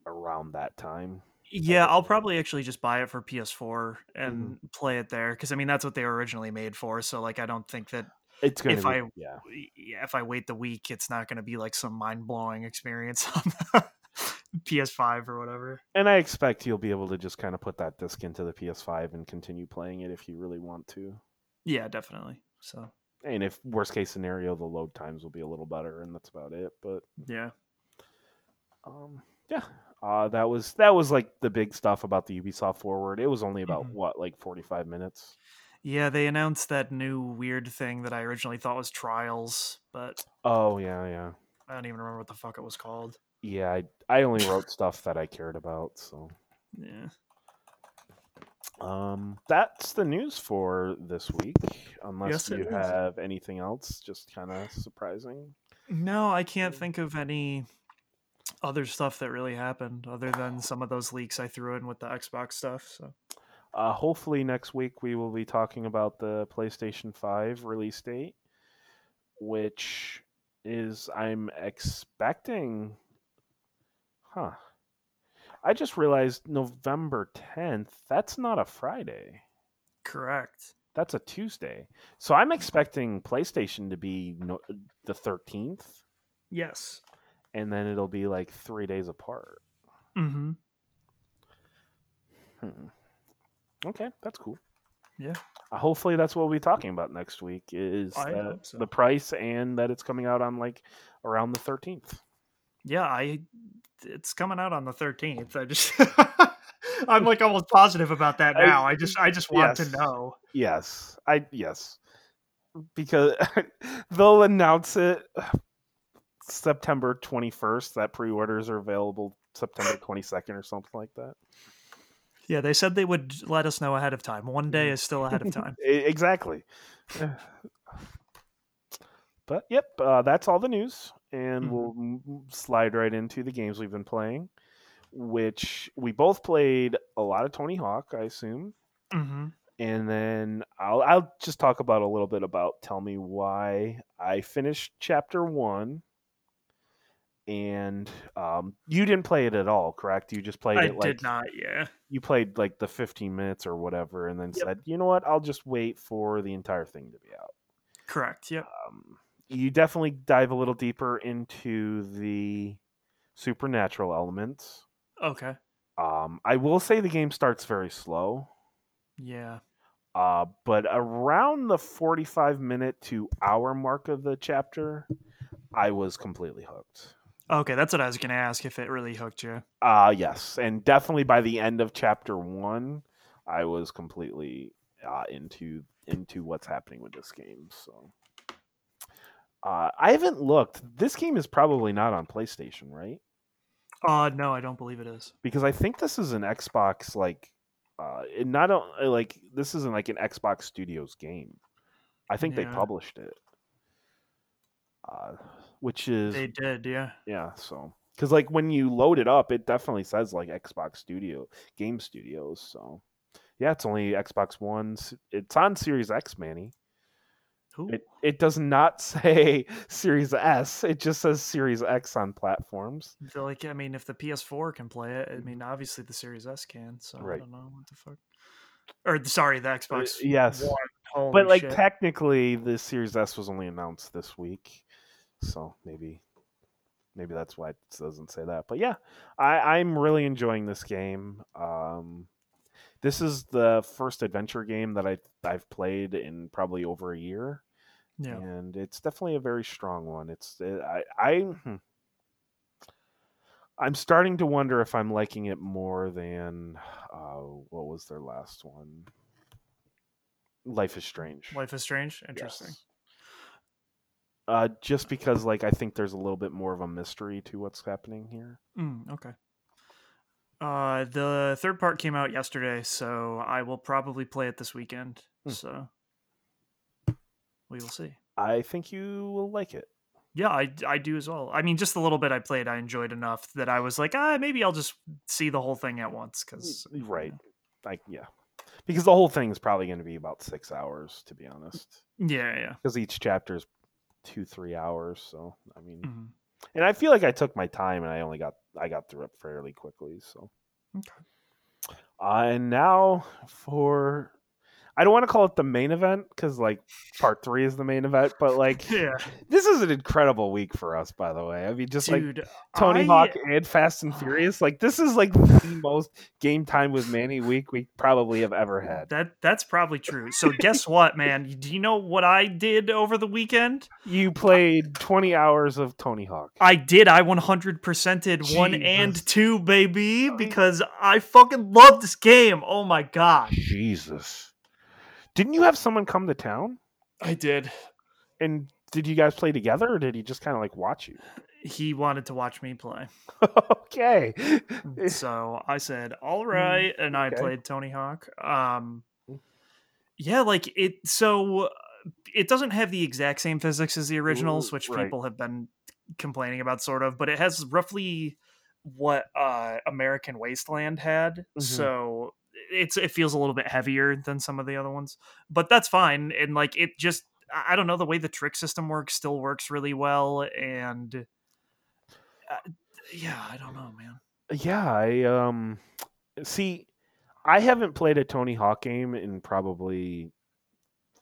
around that time. Yeah, I'll probably actually just buy it for PS4 and Mm-hmm. play it there because I mean that's what they were originally made for. So like I don't think that It's going If be, I- yeah. yeah, if I wait the week, it's not going to be like some mind blowing experience on the PS5 or whatever. And I expect you'll be able to just kind of put that disc into the PS5 and continue playing it if you really want to. Yeah, definitely. So And if worst case scenario, the load times will be a little better, and that's about it. But yeah, um, yeah, uh, that was that was like the big stuff about the Ubisoft Forward. It was only about Mhm. what like forty five minutes. Yeah, they announced that new weird thing that I originally thought was Trials, but Oh yeah, yeah, I don't even remember what the fuck it was called. yeah. I I only wrote stuff that I cared about, so Yeah. um, that's the news for this week. Unless Yes, you is. have anything else, just kind of surprising. No, I can't think of any other stuff that really happened other than some of those leaks I threw in with the Xbox stuff. So Uh, hopefully next week we will be talking about the PlayStation 5 release date, which is I'm expecting. Huh. I just realized November 10th. That's not a Friday. correct. That's a Tuesday. So I'm expecting PlayStation to be no, the 13th, Yes. and then it'll be like three days apart. Mm-hmm. Hmm. Okay, that's cool. Yeah. Uh, hopefully, that's what we'll be talking about next week. Is that so. the price and that it's coming out on like around the thirteenth. Yeah, I it's coming out on the 13th. I just I'm like almost positive about that I- now. I just I just want yes. to know. Yes, I yes, because they'll announce it September twenty first. That pre-orders are available September twenty second or something like that. Yeah, they said they would let us know ahead of time. One day is still ahead of time. Exactly. but yep, uh, that's all the news, and Mhm. we'll slide right into the games we've been playing, which we both played a lot of Tony Hawk, I assume, hmm and then I'll I'll just talk about a little bit about tell me why I finished chapter one. And um, you didn't play it at all, correct? You just played I it like did not, yeah. you played like the 15 minutes or whatever and then Yep. said you know what i'll just wait for the entire thing to be out Correct. Yep. um, you definitely dive a little deeper into the supernatural elements Okay. um, i will say the game starts very slow Yeah. uh, but around the 45 minute to hour mark of the chapter i was completely hooked Okay, that's what I was gonna ask if it really hooked you. Uh yes, and definitely by the end of chapter one, I was completely uh, into into what's happening with this game. So, uh, I haven't looked. This game is probably not on PlayStation, right? Uh no, I don't believe it is. Because I think this is an Xbox like, uh, not o- like this isn't like an Xbox Studios game. I think they published it, uh, which is They did, yeah. Yeah, so because like when you load it up, it definitely says like Xbox Studio Game Studios. So yeah, it's only Xbox One. s- It's on Series X, Manny. Ooh. It it does not say Series S. It just says Series X on platforms. I feel like I mean, if the PS4 can play it, I mean, obviously the Series S can. So I Right. don't know what the fuck. Or sorry, the uh, Xbox. yes. One. But like shit. technically, the Series S was only announced this week, so maybe maybe that's why it doesn't say that. But yeah, I, I'm really enjoying this game. Um, this is the first adventure game that I I've played in probably over a year, yeah, and it's definitely a very strong one. It's it, I I. hmm. I'm starting to wonder if I'm liking it more than uh, what was their last one? Life is Strange. Life is Strange. Interesting. Yes. Uh, just because, like, I think there's a little bit more of a mystery to what's happening here. Mm, okay. Uh, the third part came out yesterday, so I will probably play it this weekend. Hmm. So we will see. I think you will like it. Yeah, I, I do as well. I mean, just the little bit I played, I enjoyed enough that I was like, ah, maybe I'll just see the whole thing at once. Because Right. Like yeah. Because the whole thing is probably going to be about six hours, to be honest. yeah, yeah. Because each chapter is two, three hours. So I mean, Mhm. and I feel like I took my time and I only got I got through it fairly quickly. So, Okay. uh, and now for I don't want to call it the main event because like part three is the main event, but like Yeah, this is an incredible week for us. By the way, I mean just like. Tony I- Hawk and Fast and Furious. Like this is like the most game time with Manny week we probably have ever had. That that's probably true. So guess what, man? Do you know what I did over the weekend? You played 20 hours of Tony Hawk. I did. I 100%ed one and two, baby, because I fucking love this game. Oh my god. Jesus. Didn't you have someone come to town? I did. And did you guys play together or did he just kind of like watch you? He wanted to watch me play. okay. so I said, "All right," and I Mm, okay. played Tony Hawk. Um, yeah, like it. So it doesn't have the exact same physics as the originals, Ooh, which right. people have been complaining about, sort of. But it has roughly what uh, American Wasteland had. Mhm. So it's it feels a little bit heavier than some of the other ones, but that's fine. And like it just. I don't know the way the trick system works still works really well and uh, yeah I don't know man Yeah, I um see I haven't played a Tony Hawk game in probably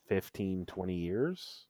15 20 years.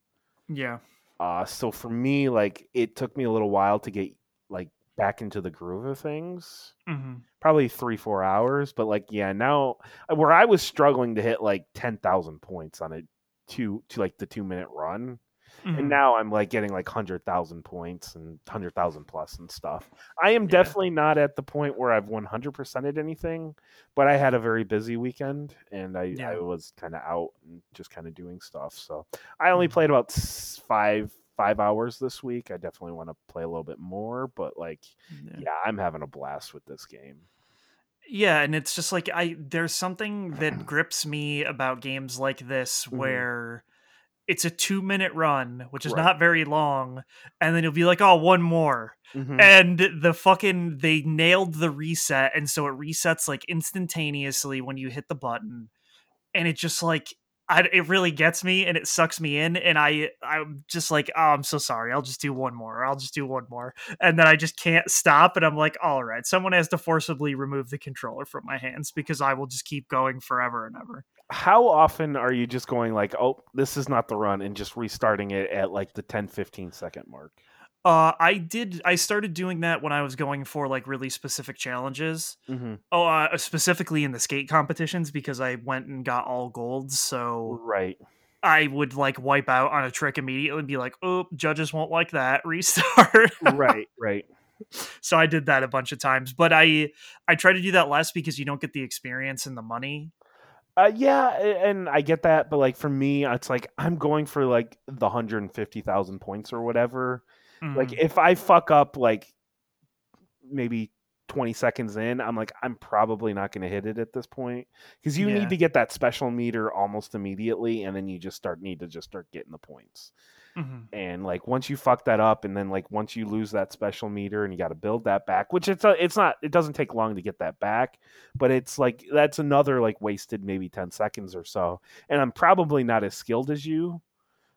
yeah Uh so for me like it took me a little while to get like back into the groove of things. hmm Probably 3 4 hours, but like yeah, now where I was struggling to hit like 10,000 points on a two to like the 2 minute run. Mm-hmm. and now I'm like getting like hundred thousand points and hundred thousand plus and stuff. I am Yeah. definitely not at the point where I've one hundred percented anything, but I had a very busy weekend and I, I was kind of out and just kind of doing stuff. So I only Mhm. played about five five hours this week. I definitely want to play a little bit more, but like yeah. yeah, I'm having a blast with this game. Yeah, and it's just like I there's something that grips me about games like this Mhm. where it's a 2 minute run, which is Right. not very long, and then you'll be like, "Oh, one more." Mhm. And the fucking they nailed the reset and so it resets like instantaneously when you hit the button. And it just like I, it really gets me and it sucks me in and I I'm just like oh I'm so sorry. I'll just do one more. I'll just do one more. And then I just can't stop and I'm like all right. Someone has to forcibly remove the controller from my hands because I will just keep going forever and ever. How often are you just going like, oh, this is not the run, and just restarting it at like the 10, 15 second mark? Uh I did I started doing that when I was going for like really specific challenges Mm-hmm. oh uh, specifically in the skate competitions because I went and got all golds so Right. I would like wipe out on a trick immediately and be like oh judges won't like that restart right. Right. so I did that a bunch of times. But I I try to do that less because you don't get the experience and the money. Uh, yeah, and I get that, but like for me, it's like I'm going for like the hundred and fifty thousand points or whatever. Like Mhm. if I fuck up like maybe twenty seconds in, I'm like I'm probably not going to hit it at this point because you Yeah. need to get that special meter almost immediately, and then you just start need to just start getting the points. Mhm. And like once you fuck that up, and then like once you lose that special meter, and you got to build that back, which it's a, it's not it doesn't take long to get that back, but it's like that's another like wasted maybe ten seconds or so. And I'm probably not as skilled as you,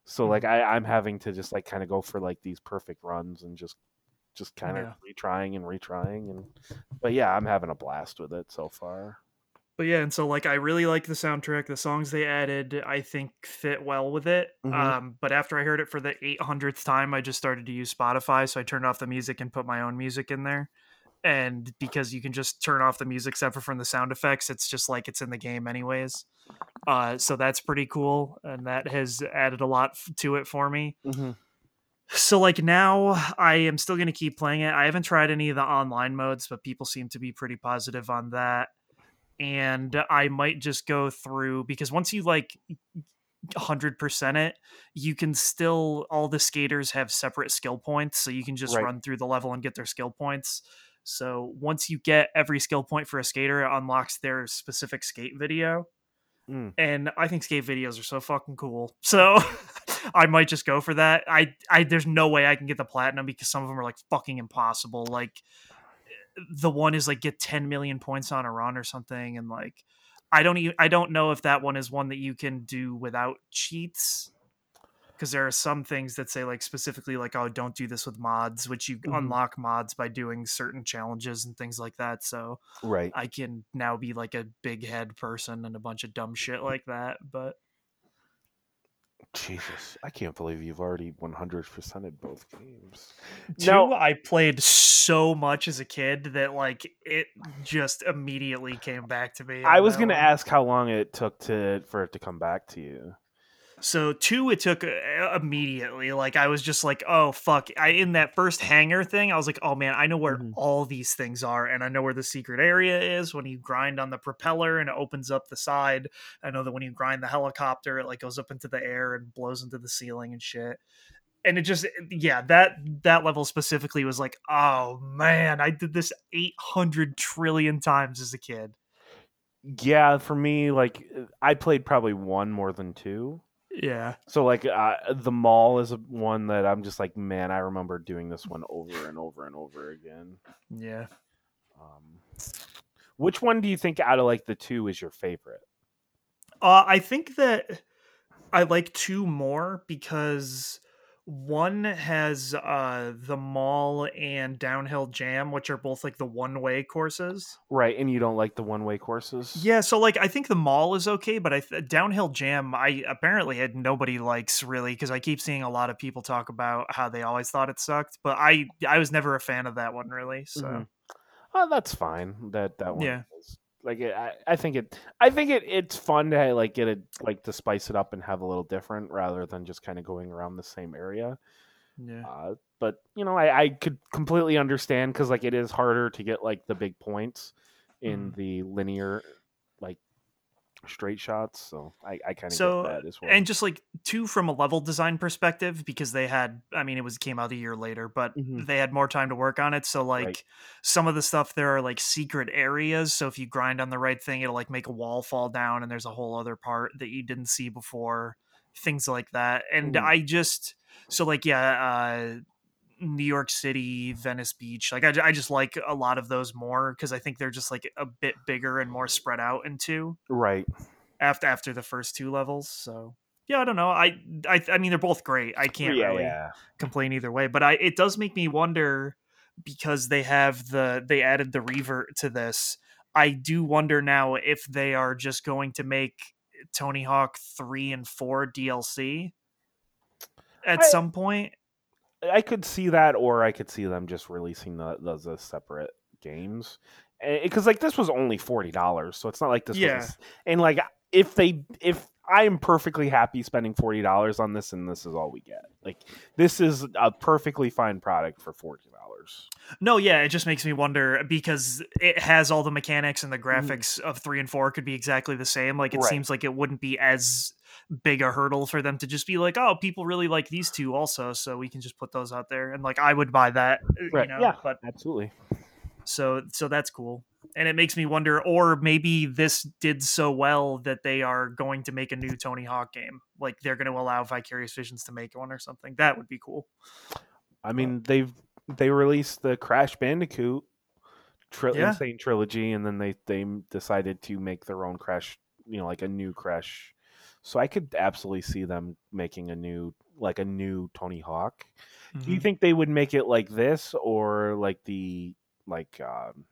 so like I I'm having to just like kind of go for like these perfect runs and just just kind of Yeah. retrying and retrying and but yeah, I'm having a blast with it so far. But yeah, and so like I really like the soundtrack. The songs they added, I think, fit well with it. Mhm. Um, but after I heard it for the 800th time, I just started to use Spotify. So I turned off the music and put my own music in there. And because you can just turn off the music separate from the sound effects, it's just like it's in the game anyways. Uh, so that's pretty cool, and that has added a lot f- to it for me. Mm-hmm. So like now I am still going to keep playing it. I haven't tried any of the online modes, but people seem to be pretty positive on that. And I might just go through because once you like 100% it, you can still all the skaters have separate skill points, so you can just Right. run through the level and get their skill points. So once you get every skill point for a skater, it unlocks their specific skate video. Mm. And I think skate videos are so fucking cool. So I might just go for that. I, I there's no way I can get the platinum because some of them are like fucking impossible. Like the one is like get 10 million points on a run or something and like I don't even I don't know if that one is one that you can do without cheats because there are some things that say like specifically like oh don't do this with mods which you Mhm. unlock mods by doing certain challenges and things like that so Right. i can now be like a big head person and a bunch of dumb shit like that but Jesus, I can't believe you've already 100%ed both games. two No. i played so much as a kid that like it just immediately came back to me I was going to ask how long it took to for it to come back to you. So two, it took uh, immediately. Like I was just like, oh fuck! I in that first hangar thing, I was like, oh man, I know where Mhm. all these things are, and I know where the secret area is. When you grind on the propeller and it opens up the side, I know that when you grind the helicopter, it like goes up into the air and blows into the ceiling and shit. And it just, yeah, that that level specifically was like, oh man, I did this eight hundred trillion times as a kid. Yeah, for me, like I played probably one more than two. Yeah, So like uh, the mall is one that I'm just like, man, I remember doing this one over and over and over again. yeah. Um, which one do you think out of like the two is your favorite? Uh, I think that I like two more because one has uh, the mall and downhill jam, which are both like the one way courses. Right, and you don't like the one way courses? Yeah, so like I think the mall is okay, but I th- downhill jam I apparently had nobody likes really because I keep seeing a lot of people talk about how they always thought it sucked, but I I was never a fan of that one really. So Mhm. Oh, that's fine. That that one. Yeah. is- like it, I, I think it. I think it. It's fun to like get it like to spice it up and have a little different rather than just kind of going around the same area. yeah, Uh, but you know, I, I could completely understand because like it is harder to get like the big points in Mhm. the linear straight shots. So I, I kind of So, get that as well. and just like two from a level design perspective because they had i mean it was came out a year later but Mhm. they had more time to work on it so like Right. some of the stuff there are like secret areas so if you grind on the right thing it'll like make a wall fall down and there's a whole other part that you didn't see before things like that and i just so like yeah uh New York City, Venice Beach. Like I, I just like a lot of those more because I think they're just like a bit bigger and more spread out into right. after after the first two levels. So yeah, I don't know. I I, I mean they're both great. I can't yeah, really yeah. complain either way. But I it does make me wonder because they have the they added the revert to this. I do wonder now if they are just going to make Tony Hawk three and four DLC at I- some point. I could see that, or I could see them just releasing the, those as separate games. Because like this was only forty dollars, so it's not like this. Yeah. Was and like if they if I am perfectly happy spending forty dollars on this, and this is all we get. Like this is a perfectly fine product for forty dollars. No, yeah, it just makes me wonder because it has all the mechanics and the mm. graphics of three and four could be exactly the same. Like it. Right. seems like it wouldn't be as big a hurdle for them to just be like, oh, people really like these two also, so we can just put those out there. And like I would buy that, uh, Right, you know. yeah. But Absolutely. so so that's cool. And it makes me wonder, or maybe this did so well that they are going to make a new Tony Hawk game. Like they're going to allow Vicarious Visions to make one or something. That would be cool. I mean, they've they released the Crash Bandicoot tri- Yeah. N. Sane trilogy, and then they they decided to make their own Crash, you know, like a new Crash. So I could absolutely see them making a new like a new Tony Hawk. Do you Mhm. think they would make it like this or like the like um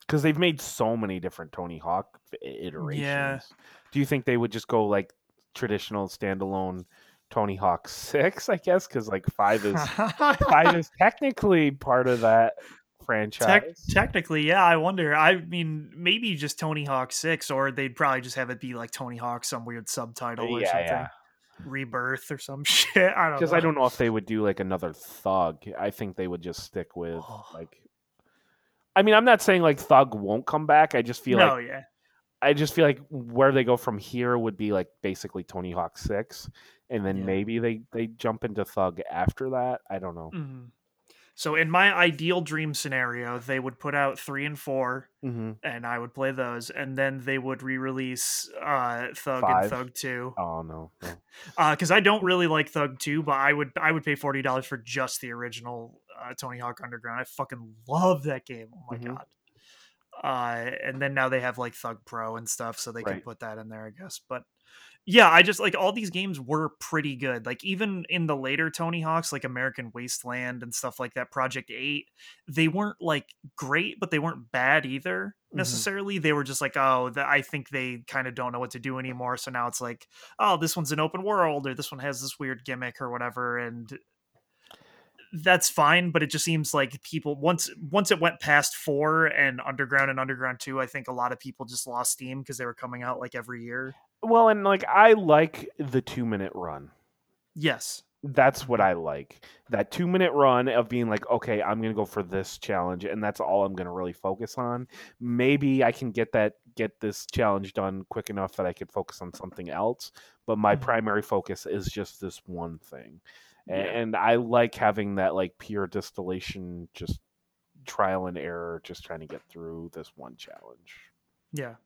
because they've made so many different Tony Hawk iterations. Do you think they would just go like traditional standalone Tony Hawk six? I guess because like five is five is technically part of that franchise. Tec- technically, yeah. I wonder. I mean, maybe just Tony Hawk Six, or they'd probably just have it be like Tony Hawk, some weird subtitle or something, yeah. Rebirth or some shit. I don't Because. I don't know if they would do like another thug. I think they would just stick with Oh. like. I mean, I'm not saying like Thug won't come back. I just feel no, like yeah, I just feel like where they go from here would be like basically Tony Hawk Six, and then Yeah. maybe they they jump into Thug after that. I don't know. Mhm. So in my ideal dream scenario, they would put out three and four, hmm and I would play those, and then they would re-release uh, Thug Five. and Thug Two. Oh no. no. because I don't really like Thug 2, but I would I would pay forty dollars for just the original uh, Tony Hawk Underground. I fucking love that game. Oh my Mhm. god. Uh, and then now they have like Thug Pro and stuff, so they can put that in there, I guess. But yeah, I just like all these games were pretty good. Like even in the later Tony Hawks, like American Wasteland and stuff like that, Project Eight, they weren't like great, but they weren't bad either Mhm. necessarily. They were just like, oh, the, I think they kind of don't know what to do anymore. So now it's like, oh, this one's an open world, or this one has this weird gimmick or whatever, and that's fine. But it just seems like people once once it went past four and Underground and Underground Two, I think a lot of people just lost steam because they were coming out like every year. Well, and like I like the two minute run. Yes. That's what I like. That two minute run of being like, okay, I'm gonna go for this challenge, and that's all I'm gonna really focus on. Maybe I can get that get this challenge done quick enough that I could focus on something else. But my Mhm. primary focus is just this one thing, Yeah. and I like having that like pure distillation, just trial and error, just trying to get through this one challenge. Yeah.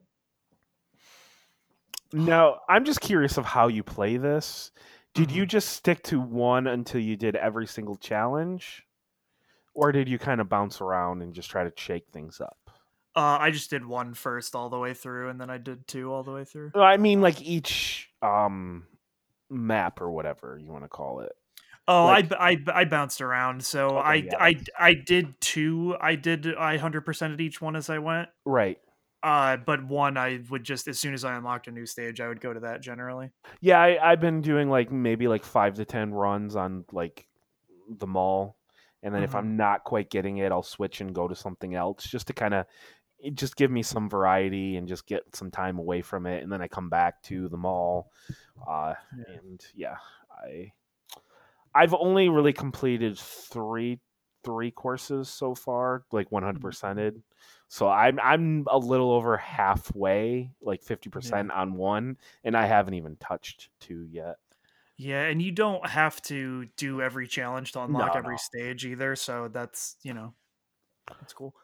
Now, I'm just curious of how you play this. Did you Mhm. just stick to one until you did every single challenge? Or did you kind of bounce around and just try to shake things up? Uh, I just did one first all the way through, and then I did two all the way through. I mean like each um map or whatever you want to call it. Oh, Like- I, I I bounced around, so Okay, I, yeah, I I did two. I did I hundred percent at each one as I went. Right. Uh, but one I would just as soon as I unlocked a new stage, I would go to that generally. Yeah, I, I've been doing like maybe like five to ten runs on like the mall, and then if Mhm. I'm not quite getting it, I'll switch and go to something else just to kind of just give me some variety and just get some time away from it, and then I come back to the mall. Uh, Yeah. And yeah, I I've only really completed three three courses so far, like 100 percented. So I'm I'm a little over halfway, like 50 percent on one, and I haven't even touched two yet. Yeah, and you don't have to do every challenge to unlock No, every no. stage either. So that's you know, that's cool.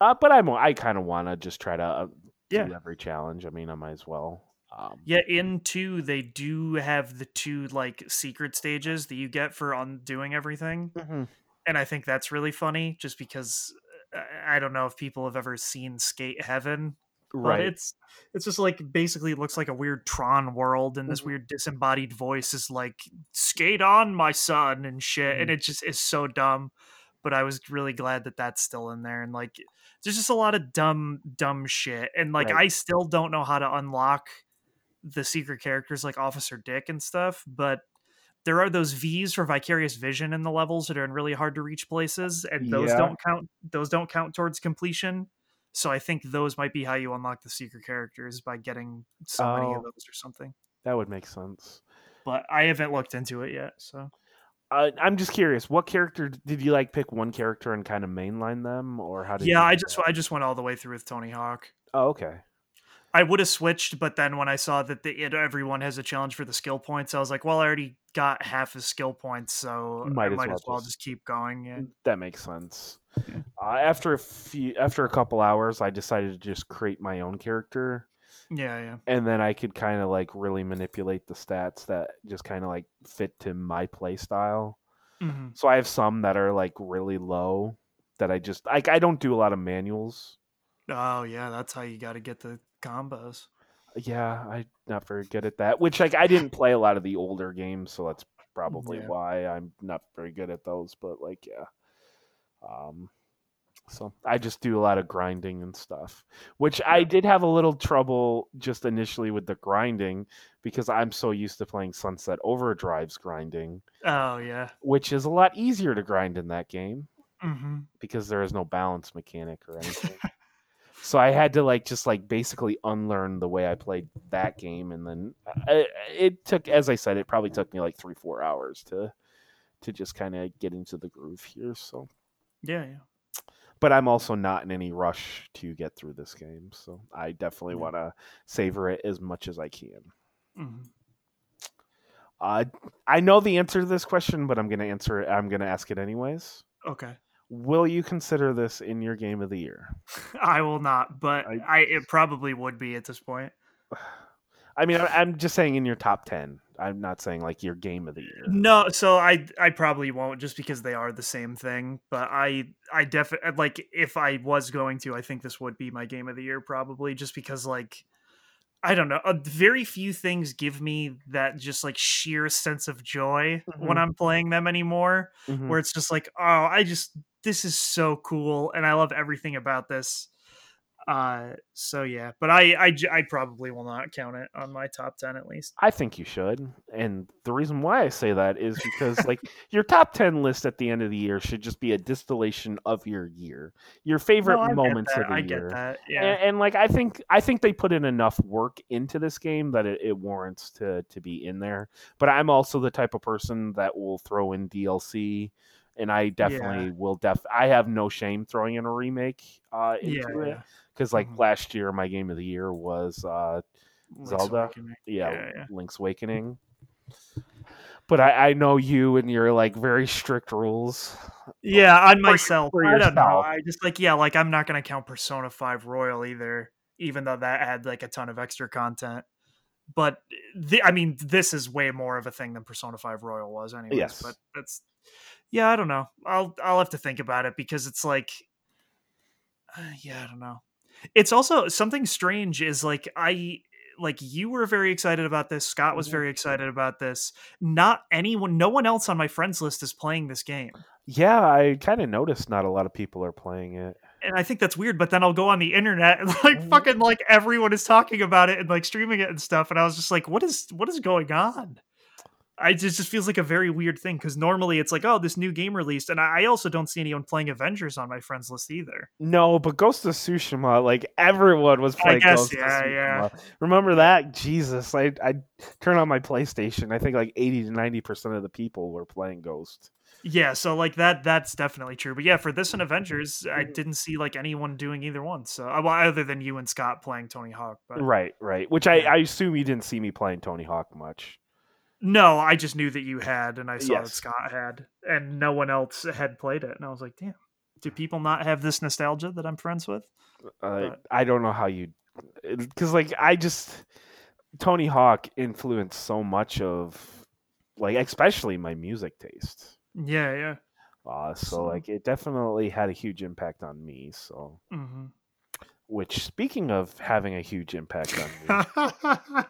Uh, but I'm I kind of want to just try to uh, Yeah. do every challenge. I mean, I might as well. Um, Yeah, in two they do have the two like secret stages that you get for undoing everything. mhm. and I think that's really funny just because I don't know if people have ever seen Skate Heaven, but Right. it's it's just like basically looks like a weird Tron world, and this Mhm. weird disembodied voice is like "Skate on, my son" and shit, Mm-hmm. and it just is so dumb. But I was really glad that that's still in there, and like there's just a lot of dumb dumb shit, and like Right. I still don't know how to unlock the secret characters like Officer Dick and stuff, but there are those V's for vicarious vision in the levels that are in really hard to reach places, and those Yeah. don't count. Those don't count towards completion. So I think those might be how you unlock the secret characters by getting so many Oh. of those or something. That would make sense. But I haven't looked into it yet. So Uh, I'm just curious. What character did you like? Pick one character and kind of mainline them, or how did? yeah, I just that? I just went all the way through with Tony Hawk. Oh, okay. I would have switched, but then when I saw that the, it, everyone has a challenge for the skill points, I was like, well, I already got half his skill points, so Might I as might well as well just- just keep going. Yeah. That makes sense. Uh, after a few, after a couple hours, I decided to just create my own character, Yeah, yeah. and then I could kind of like really manipulate the stats that just kind of like fit to my play style. hmm So I have some that are like really low that I just like. I don't do a lot of manuals. Oh yeah, that's how you got to get the combos. Yeah, I'm not very good at that. Which like I didn't play a lot of the older games, so that's probably Yeah. why I'm not very good at those. But like, yeah. Um, so I just do a lot of grinding and stuff, which I did have a little trouble just initially with the grinding because I'm so used to playing Sunset Overdrive's grinding, Oh yeah. which is a lot easier to grind in that game hmm because there is no balance mechanic or anything. So I had to like just like basically unlearn the way I played that game, and then uh, it took, as I said, it probably took me like three four hours to to just kind of get into the groove here. So, Yeah, yeah. but I'm also not in any rush to get through this game, so I definitely Yeah. want to savor it as much as I can. hmm Uh, I know the answer to this question, but I'm gonna answer it. I'm gonna ask it anyways. Okay. Will you consider this in your game of the year? I will not, but I- I, it probably would be at this point. I mean, I'm just saying in your top ten. I'm not saying like your game of the year. No, so I I probably won't just because they are the same thing. But I I definitely like if I was going to, I think this would be my game of the year probably just because like I don't know, very few things give me that just like sheer sense of joy when Mhm. I'm playing them anymore. Mhm. Where it's just like, oh, I just this is so cool and I love everything about this. Uh, so yeah, but I I probably will not count it on my top ten at least. I think you should. And the reason why I say that is because like your top 10 list at the end of the year should just be a distillation of your year. Your favorite No, moments of the I year. that. Yeah. And, like I think I think they put in enough work into this game that it, it warrants to to be in there. But I'm also the type of person that will throw in DLC and I definitely will def I have no shame throwing in a remake uh yeah, into it yeah. cuz like Mhm. last year my game of the year was uh Zelda? Yeah, Yeah, yeah. Link's Awakening. But I, I know you and your like very strict rules. Yeah, on myself. I don't know. I just like yeah, like I'm not gonna count Persona Five Royal either, even though that had like a ton of extra content. But the, I mean, this is way more of a thing than Persona Five Royal was, anyways. Yes. But that's yeah, I don't know. I'll I'll have to think about it because it's like, uh, yeah, I don't know. It's also something strange. Is like I like you were very excited about this. Scott was Mhm. very excited about this. Not anyone, no one else on my friends list is playing this game. Yeah, I kind of noticed not a lot of people are playing it. and I think that's weird. But then I'll go on the internet and like Mhm. fucking like everyone is talking about it and like streaming it and stuff, and I was just like, what is what is going on? I just just feels like a very weird thing because normally it's like, oh, this new game released, and I I also don't see anyone playing Avengers on my friends list either. No, but Ghost of Tsushima, like everyone was I playing guess, Ghost yeah, yeah. Remember that? Jesus, I I turn on my PlayStation. I think like eighty to ninety percent of the people were playing Ghost. Yeah, so like that that's definitely true. But yeah, for this and Avengers, I Mhm. didn't see like anyone doing either one. So uh, well, other than you and Scott playing Tony Hawk, but Right, right. Which I, I assume you didn't see me playing Tony Hawk much. No, I just knew that you had, and I saw that Scott had, and no one else had played it, and I was like, damn, do people not have this nostalgia that I'm friends with? Uh, I don't know how you, because like I just Tony Hawk influenced so much of, like especially my music taste. Yeah, yeah. Uh, so So- like it definitely had a huge impact on me. So, hmm which speaking of having a huge impact on me,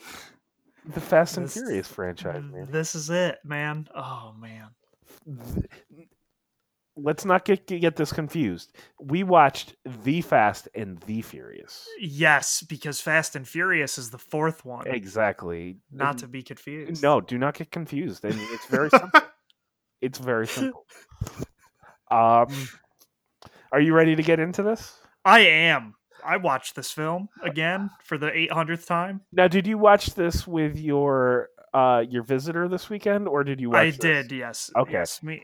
the Fast and This- Furious franchise, man. this is it, man. Oh man. Let's not get get this confused. We watched The Fast and The Furious. Yes, because Fast and Furious is the fourth one. Exactly. Not to be confused. No, do not get confused. And it's very simple. it's very simple. Um, are you ready to get into this? I am. I watched this film again for the 800th time. Now, did you watch this with your uh your visitor this weekend, or did you watch? I this? did, yes. Okay. Yes, me,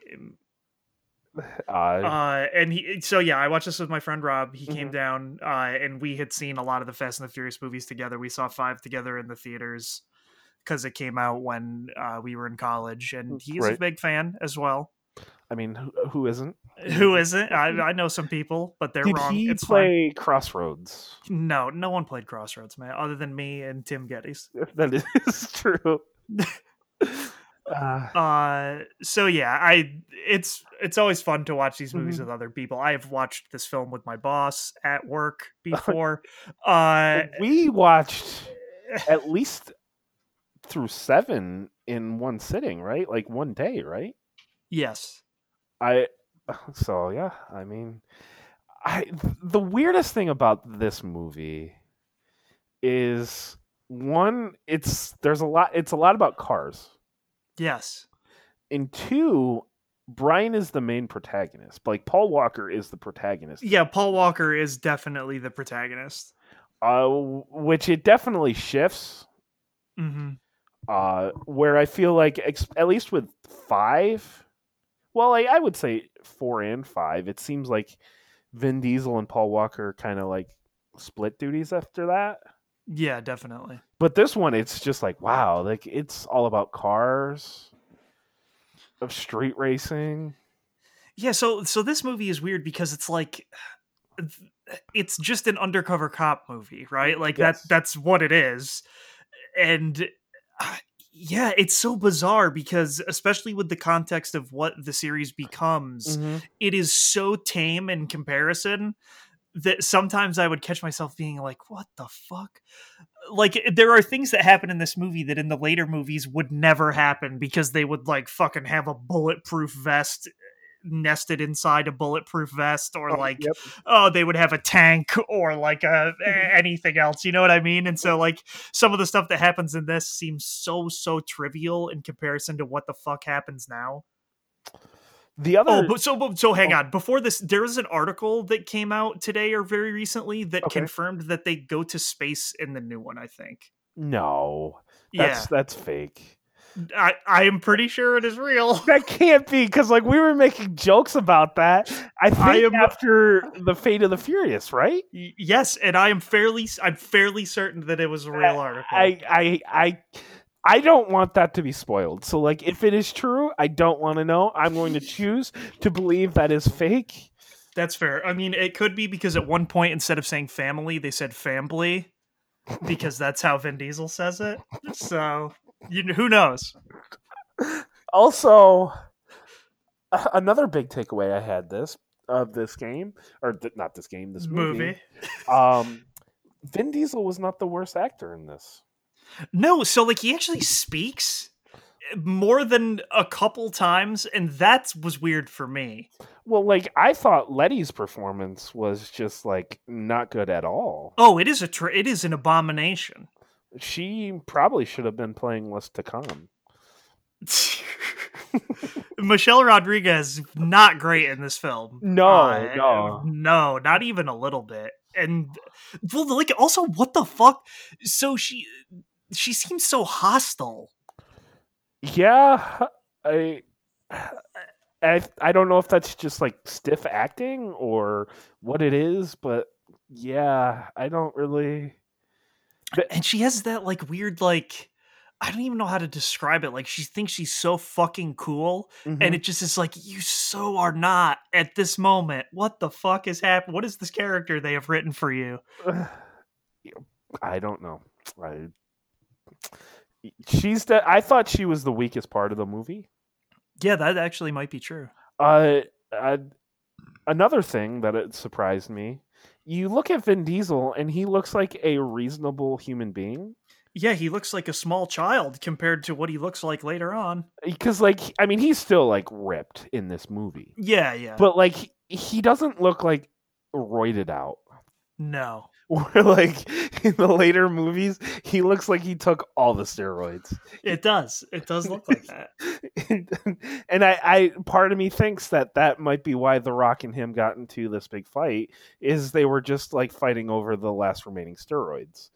Uh, uh, and he. So yeah, I watched this with my friend Rob. He came Mhm. down, uh, and we had seen a lot of the Fast and the Furious movies together. We saw five together in the theaters because it came out when uh, we were in college, and he's a Mm, big fan as well. I mean, who, who isn't? Who isn't? I, I know some people, but they're Did wrong. he it's play Crossroads? No, no one played Crossroads, man, other than me and Tim Geddes. That is true. Uh, uh so yeah i it's it's always fun to watch these movies Mhm. with other people i have watched this film with my boss at work before uh we watched at least through seven in one sitting, right? Like one day, right? yes I so yeah, I mean I the weirdest thing about this movie is one it's there's a lot it's a lot about cars. yes And two Brian is the main protagonist. Like Paul Walker is the protagonist. yeah paul walker is definitely the protagonist Uh which it definitely shifts hmm uh where I feel like ex- at least with 5 well like I would say 4 and 5 it seems like Vin Diesel and Paul Walker kind of like split duties after that yeah definitely but this one it's just like wow like it's all about cars of street racing Yeah, so so this movie is weird because it's like it's just an undercover cop movie, right? Like Yes. that that's what it is. And uh, yeah, it's so bizarre because especially with the context of what the series becomes, Mhm. it is so tame in comparison that sometimes I would catch myself being like, what the fuck? Like there are things that happen in this movie that in the later movies would never happen because they would like fucking have a bulletproof vest nested inside a bulletproof vest or Oh, like yep. oh they would have a tank or like a, anything else you know what i mean and so like some of the stuff that happens in this seems so so trivial in comparison to what the fuck happens now The other oh but so but, so hang Oh. on before this there was an article that came out today or very recently that Okay. confirmed that they go to space in the new one i think no, that's that's fake. I i am pretty sure it is real That can't be because like we were making jokes about that. I think I am- after the Fate of the Furious, right? Y- yes and i am fairly i'm fairly certain that it was a real article I I I I don't want that to be spoiled. So like if it is true, I don't want to know. I'm going to choose to believe that is fake. That's fair. I mean, it could be because at one point, instead of saying family, they said family because that's how Vin Diesel says it. So, you who knows? Also, another big takeaway I had this of this game or th- not this game, this movie. Movie. Um Vin Diesel was not the worst actor in this. No, so like he actually speaks more than a couple times, and that was weird for me. Well, like I thought Letty's performance was just like not good at all. Oh, it is a tr- it is an abomination. She probably should have been playing List to Come. Michelle Rodriguez not great in this film. No, Uh, no. no, not even a little bit. And well, like also, what the fuck? So she she seems so hostile. Yeah, I, I, I don't know if that's just like stiff acting or what it is, but yeah, I don't really. And she has that like weird like I don't even know how to describe it. Like she thinks she's so fucking cool, Mm-hmm. and it just is like you so are not at this moment. What the fuck is happening? What is this character they have written for you? I don't know. I, she's the. I thought she was the weakest part of the movie. Yeah, that actually might be true. Uh, uh, another thing that it surprised me. You look at Vin Diesel, and he looks like a reasonable human being. Yeah, he looks like a small child compared to what he looks like later on. Because, like, I mean, he's still like ripped in this movie, Yeah, yeah. but like, he, he doesn't look like roided out. no. Or like in the later movies, he looks like he took all the steroids. It does. It does look like that. and I, I, part of me thinks that that might be why The Rock and him got into this big fight. Is they were just like fighting over the last remaining steroids.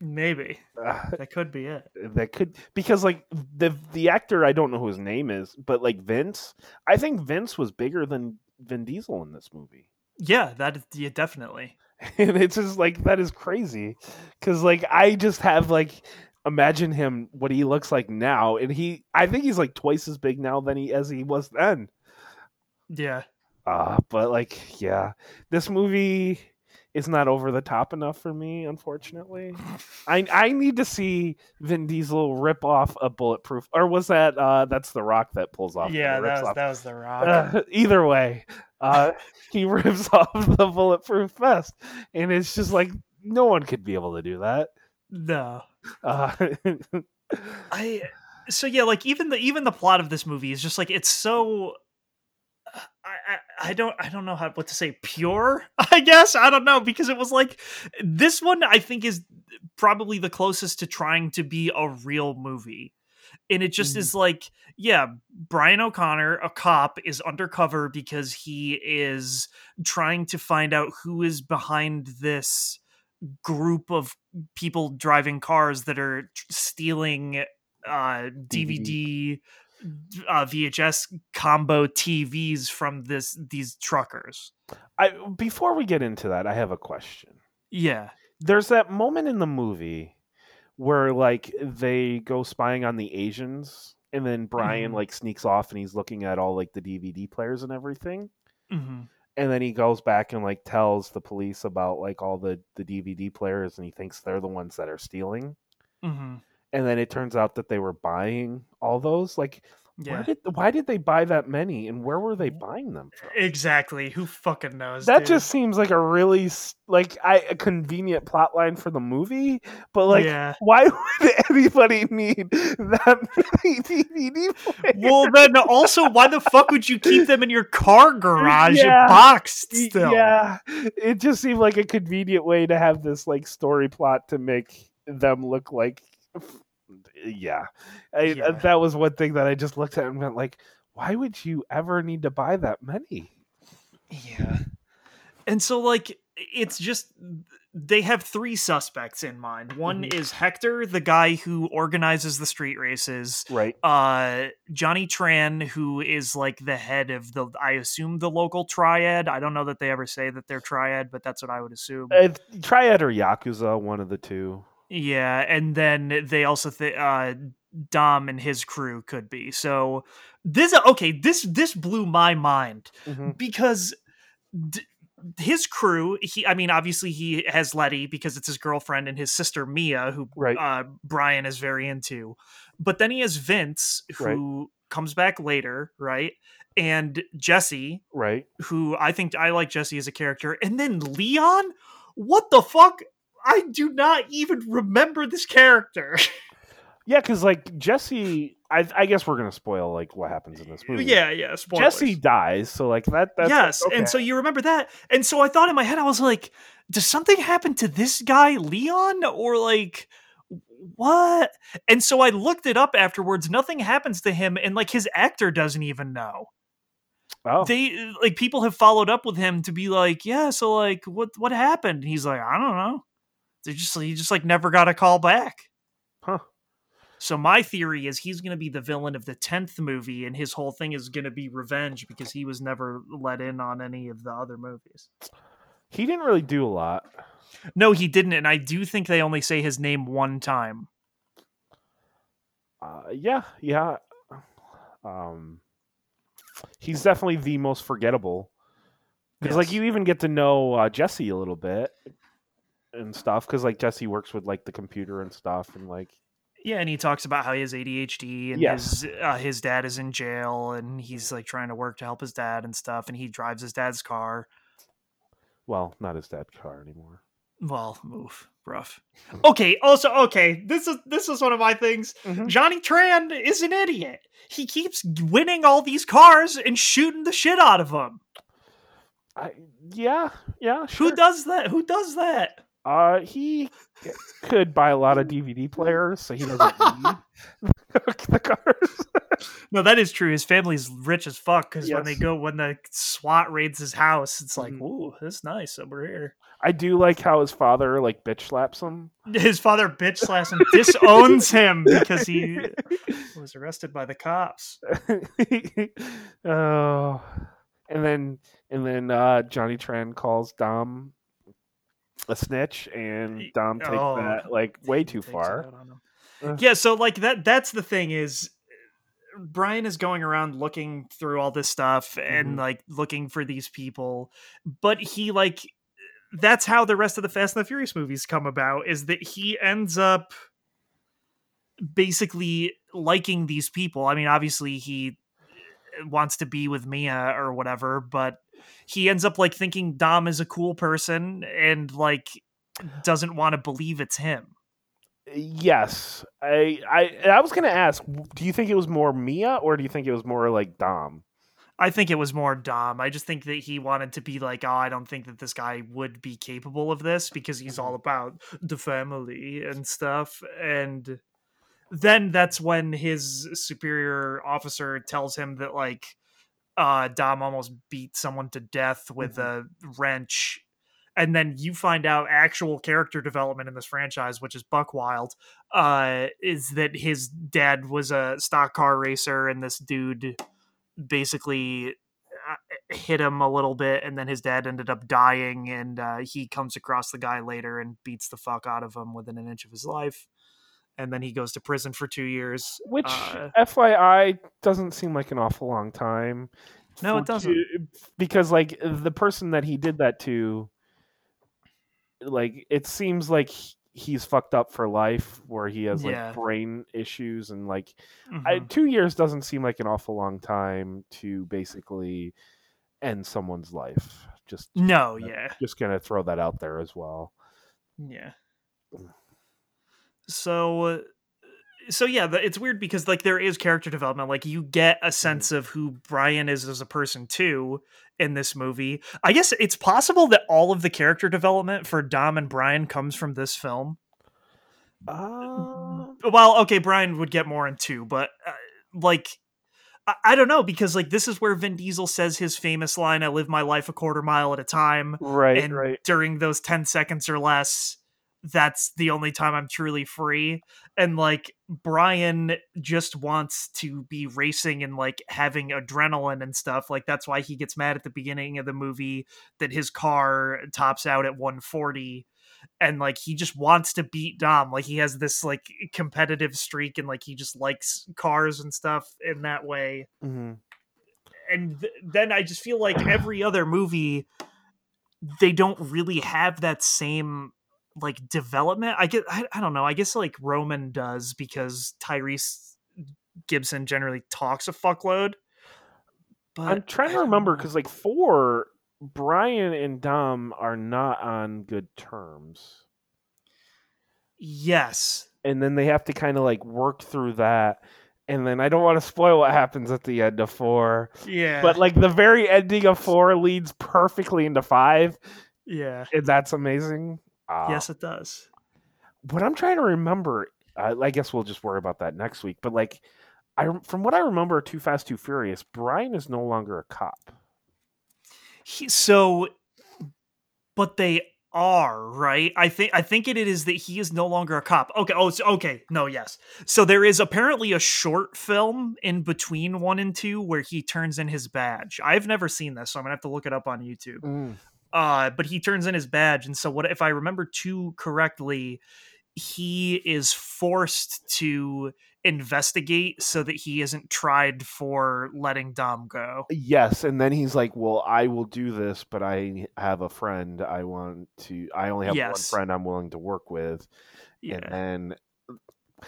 Maybe. Uh, That could be it. that could because like the the actor I don't know who his name is, but like Vince, I think Vince was bigger than Vin Diesel in this movie. Yeah, that is yeah, definitely. and it's just like that is crazy. Because like i just have like imagine him what he looks like now and he i think he's like twice as big now than he as he was then. Yeah. uh but like yeah. This movie is not that over the top enough for me unfortunately i i need to see vin diesel rip off a bulletproof or was that uh that's the rock that pulls off Yeah, that was off that was the rock. uh, either way, uh, he rips off the bulletproof vest, and it's just like no one could be able to do that. no. Uh, I so yeah, like even the even the plot of this movie is just like it's so I, I don't I don't know how what to say pure I guess? I don't know because it was like this one I think is probably the closest to trying to be a real movie. And it just Mhm. is like yeah Brian O'Connor a cop is undercover because he is trying to find out who is behind this group of people driving cars that are stealing uh DVD uh, VHS combo TVs from this these truckers. I, before we get into that, I have a question. Yeah. There's that moment in the movie where like they go spying on the Asians and then Brian Mhm. like sneaks off and he's looking at all like the DVD players and everything. hmm And then he goes back and like tells the police about like all the the DVD players and he thinks they're the ones that are stealing. hmm And then it turns out that they were buying all those. Like where Yeah. did why did they buy that many and where were they mm-hmm. buying them from? Exactly. Who fucking knows? That dude? just seems like a really like I, a convenient plot line for the movie, but like yeah. why would anybody need that many DVD players? Well, then also, why the fuck would you keep them in your car garage Yeah. boxed still? Yeah, it just seemed like a convenient way to have this like story plot to make them look like. Yeah, I, Yeah. that was one thing that I just looked at and went like, why would you ever need to buy that many? Yeah. And so like it's just they have three suspects in mind. One Mhm. is Hector, the guy who organizes the street races. Right. Uh Johnny Tran, who is like the head of the I assume the local triad. I don't know that they ever say that they're triad, but that's what I would assume. Uh, Triad or Yakuza, one of the two. Yeah, and then they also th- uh Dom and his crew could be. So this okay, this this blew my mind Mhm. because d- his crew, he I mean obviously he has Letty because it's his girlfriend and his sister Mia who Right. uh Brian is very into. But then he has Vince who comes back later, right? And Jesse Right. who I think I like Jesse as a character, and then Leon. What the fuck? I do not even remember this character. Yeah, because like Jesse, I, I guess we're gonna spoil like what happens in this movie. yeah, yeah. Spoilers. Jesse dies, so like that. That's yes, okay. and so you remember that, and so I thought in my head, I was like, does something happen to this guy, Leon, or like what? And so I looked it up afterwards. Nothing happens to him, and like his actor doesn't even know. oh, They like people have followed up with him to be like, yeah, so like what what happened? And he's like, I don't know. They just he just like never got a call back. huh? So my theory is he's going to be the villain of the 10th movie and his whole thing is going to be revenge because he was never let in on any of the other movies. He didn't really do a lot. No, he didn't and I do think they only say his name one time. Uh, yeah, yeah. Um, he's definitely the most forgettable. Because like you even get to know uh, Jesse a little bit and stuff. Because like Jesse works with like the computer and stuff, and like Yeah, and he talks about how he has ADHD and Yes. his uh, his dad is in jail and he's like trying to work to help his dad and stuff and he drives his dad's car. well, not his dad's car anymore. Well, oof, rough. Okay, also okay, this is this is one of my things. Mhm. Johnny Tran is an idiot. He keeps winning all these cars and shooting the shit out of them. I, yeah, yeah. Sure. Who does that? Who does that? Uh, he could buy a lot of DVD players, so he doesn't need the cars. No, that is true. His family's rich as fuck because when they go when the SWAT raids his house, it's like, Mhm. ooh, that's nice over here. I do like how his father like bitch slaps him. His father bitch slaps him, disowns him because he was arrested by the cops. oh, and then and then uh, Johnny Tran calls Dom a snitch, and Dom takes Oh, that like way too far. out on him. Uh. Yeah, so like that that's the thing is Brian is going around looking through all this stuff and Mhm. like looking for these people, but he like that's how the rest of the Fast and the Furious movies come about is that he ends up basically liking these people. I mean, obviously he wants to be with Mia or whatever, but he ends up like thinking Dom is a cool person and like doesn't want to believe it's him. Yes, I I I was gonna ask, do you think it was more Mia or do you think it was more like Dom? I think it was more Dom. I just think that he wanted to be like, oh, I don't think that this guy would be capable of this because he's all mm-hmm. about the family and stuff. And then that's when his superior officer tells him that like uh Dom almost beat someone to death with a wrench. And then you find out actual character development in this franchise, which is Buck Wild, uh, is that his dad was a stock car racer, and this dude basically uh, hit him a little bit, and then his dad ended up dying, and uh, he comes across the guy later and beats the fuck out of him within an inch of his life. And then he goes to prison for two years. Which, Uh, FYI, doesn't seem like an awful long time. No, it doesn't. two- because like the person that he did that to, like it seems like he- he's fucked up for life, where he has like Yeah. brain issues and like I, mhm. two years doesn't seem like an awful long time to basically end someone's life. Just no, uh, yeah, just gonna throw that out there as well. yeah. So, uh, so yeah, the, it's weird because like there is character development. Like you get a sense of who Brian is as a person too in this movie. I guess it's possible that all of the character development for Dom and Brian comes from this film. Uh, well okay brian would get more in two but uh, like I, I don't know because like this is where vin diesel says his famous line i live my life a quarter mile at a time right, and right. during those 10 seconds or less that's the only time i'm truly free and like brian just wants to be racing and like having adrenaline and stuff like that's why he gets mad at the beginning of the movie that his car tops out at 140 and like he just wants to beat Dom. Like he has this like competitive streak and like he just likes cars and stuff in that way. Mhm. And th- then I just feel like every other movie they don't really have that same like development. I get I, I don't know. I guess like Roman does because Tyrese Gibson generally talks a fuckload. But I'm trying to remember because like four, Brian and Dom are not on good terms, yes. and then they have to kind of like work through that. And then I don't want to spoil what happens at the end of four, Yeah. but like the very ending of four leads perfectly into five, yeah. and that's amazing. Uh, yes it does. what I'm trying to remember, I, I guess we'll just worry about that next week. But like, I from what I remember, Too Fast, Too Furious, Brian is no longer a cop. he, so but they are right i think i think it is that he is no longer a cop okay oh so, okay no yes so there is apparently a short film in between one and two where he turns in his badge i've never seen this so i'm gonna have to look it up on youtube uh but he turns in his badge and so what if i remember two correctly he is forced to investigate so that he isn't tried for letting dom go Yes, and then he's like, "Well, I will do this, but I have a friend. I want to. I only have one friend I'm willing to work with." yeah And then,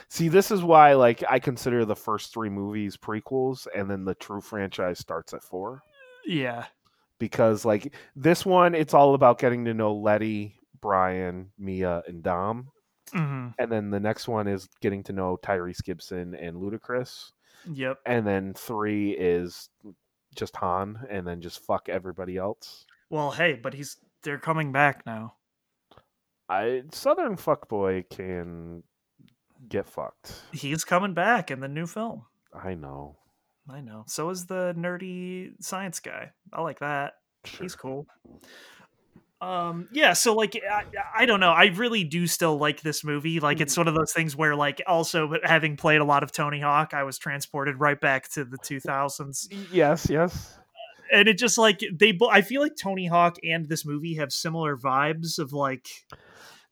see, this is why, like, I consider the first three movies prequels, and then the true franchise starts at four yeah because, like, this one, it's all about getting to know Letty, Brian, Mia, and Dom, hmm and then the next one is getting to know Tyrese Gibson and Ludacris, yep and then three is just Han, and then just fuck everybody else. Well, hey, but he's they're coming back now. I Southern fuckboy can get fucked. He's coming back in the new film. I know. I know. So is the nerdy science guy. I like that. He's cool. Um yeah, so like I, I don't know. I really do still like this movie. Like it's one of those things where like also having played a lot of Tony Hawk, I was transported right back to the 2000s. Yes, yes. And it just like they I feel like Tony Hawk and this movie have similar vibes of like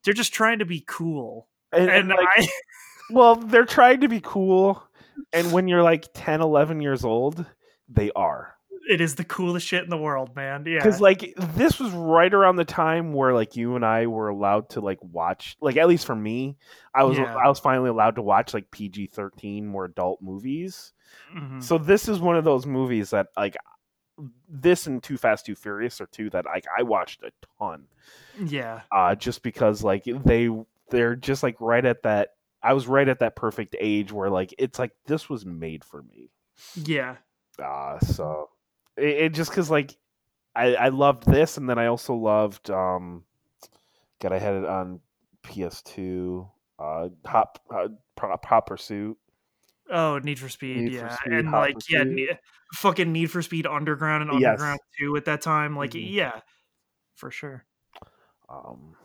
they're just trying to be cool. And, And and, like, I well, they're trying to be cool, and when you're like 10, 11 years old, they are. it is the coolest shit in the world, man. Yeah. Because like this was right around the time where like you and I were allowed to like watch, like at least for me, I was Yeah. I was finally allowed to watch like PG thirteen more adult movies. Mhm. So this is one of those movies that like this and Too Fast Too Furious are two that like I watched a ton. yeah. Uh just because like they they're just like right at that I was right at that perfect age where like it's like this was made for me. Yeah. Uh so it, it just cuz like I I loved this and then I also loved um God I had it on PS2 uh Hop uh, Hot Hot Pursuit. Oh, Need for Speed, Need for yeah, Speed, and Hot like yeah, Pursuit. ne- fucking Need for Speed Underground and Yes. Underground Two at that time, like Mhm. yeah, for sure. Um,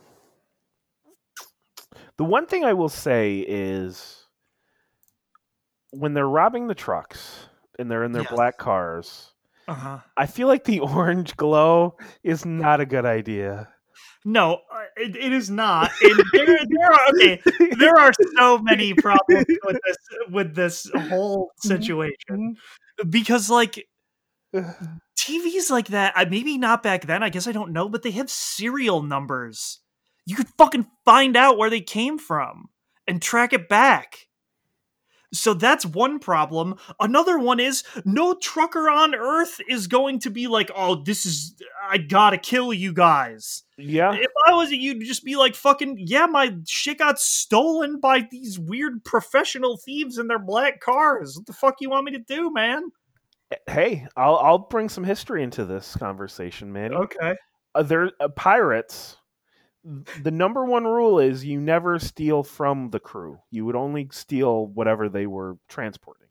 the one thing I will say is when they're robbing the trucks and they're in their Yes. black cars, Uh huh. I feel like the orange glow is not a good idea. No, uh, it, it is not. And there, there are okay. There are so many problems with this with this whole situation because, like, TVs like that. Maybe not back then. I guess I don't know, but they have serial numbers. You could fucking find out where they came from and track it back. So that's one problem. Another one is no trucker on earth is going to be like, oh, this is, I gotta kill you guys. Yeah. If I was you, you'd just be like, fucking, yeah, my shit got stolen by these weird professional thieves in their black cars. What the fuck you want me to do, man? Hey, I'll I'll bring some history into this conversation, man. Okay. Uh, there, uh, pirates. The number one rule is you never steal from the crew. You would only steal whatever they were transporting.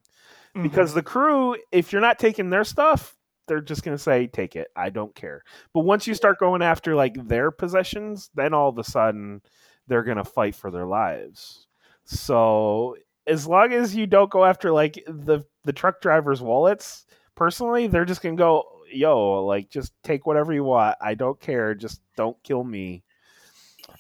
Mm-hmm. Because the crew, if you're not taking their stuff, they're just going to say, take it. I don't care. But once you start going after like their possessions, then all of a sudden they're going to fight for their lives. So as long as you don't go after like the, the truck drivers' wallets, personally, they're just going to go, yo, like just take whatever you want. I don't care. Just don't kill me.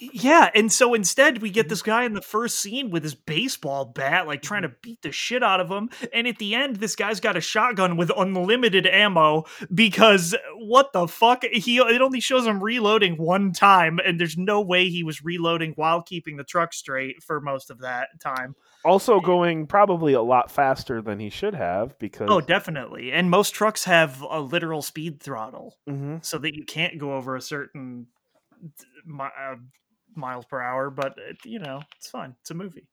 Yeah, and so instead we get this guy in the first scene with his baseball bat, like trying to beat the shit out of him. And at the end, this guy's got a shotgun with unlimited ammo because what the fuck? He it only shows him reloading one time, and there's no way he was reloading while keeping the truck straight for most of that time. Also going probably a lot faster than he should have because Oh, definitely. And most trucks have a literal speed throttle Mhm. so that you can't go over a certain uh, miles per hour, but uh, you know, it's fine. It's a movie.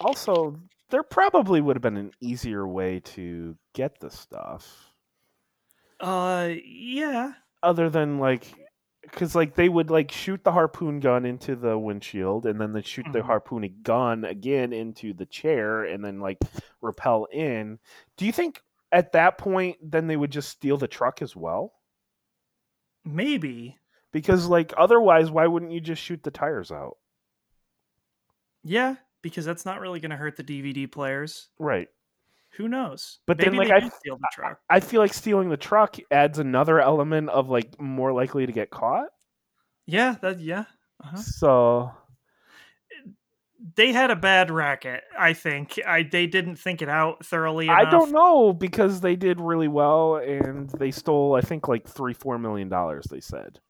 also there probably would have been an easier way to get the stuff Uh, yeah. other than like because like they would like shoot the harpoon gun into the windshield and then they shoot the Mhm. harpoon gun again into the chair and then like repel in do you think at that point then they would just steal the truck as well Maybe. Because like otherwise why wouldn't you just shoot the tires out Yeah, because that's not really going to hurt the DVD players. right Who knows? But then, like, I- steal the truck. i feel like stealing the truck adds another element of like more likely to get caught Yeah, that yeah. Uh-huh. so They had a bad racket. I think. I they didn't think it out thoroughly enough. I don't know because they did really well and they stole I think like three four million dollars. They said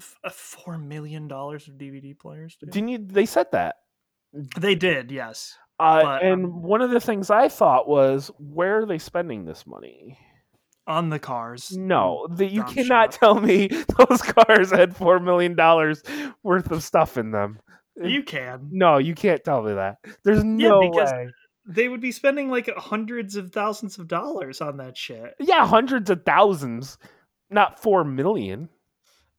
F- uh, Four million dollars of DVD players. Dude. didn't you? They said that. They did. Yes. Uh, But, and um, one of the things I thought was, where are they spending this money? On the cars. No, the, you cannot tell me those cars had four million dollars worth of stuff in them. You can. No, you can't tell me that. There's no because- way. They would be spending like hundreds of thousands of dollars on that shit. Yeah, hundreds of thousands, not four million.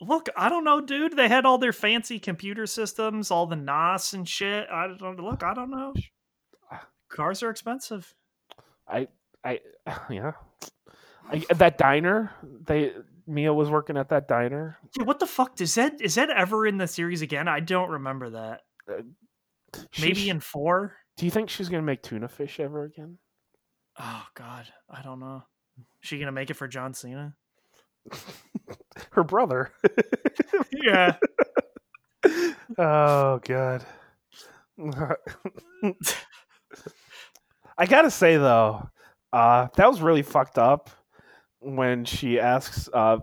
Look, I don't know, dude. They had all their fancy computer systems, all the NOS and shit. I don't look. I don't know. Uh, Cars are expensive. I, I, yeah. I, that diner, they Mia was working at that diner. Yeah, what the fuck is that? Is that ever in the series again? I don't remember that. Uh, she- Maybe in four. Do you think she's gonna make tuna fish ever again? Oh God, I don't know. She gonna make it for John Cena? Her brother. Yeah. oh god. I gotta say though, uh, that was really fucked up when she asks uh,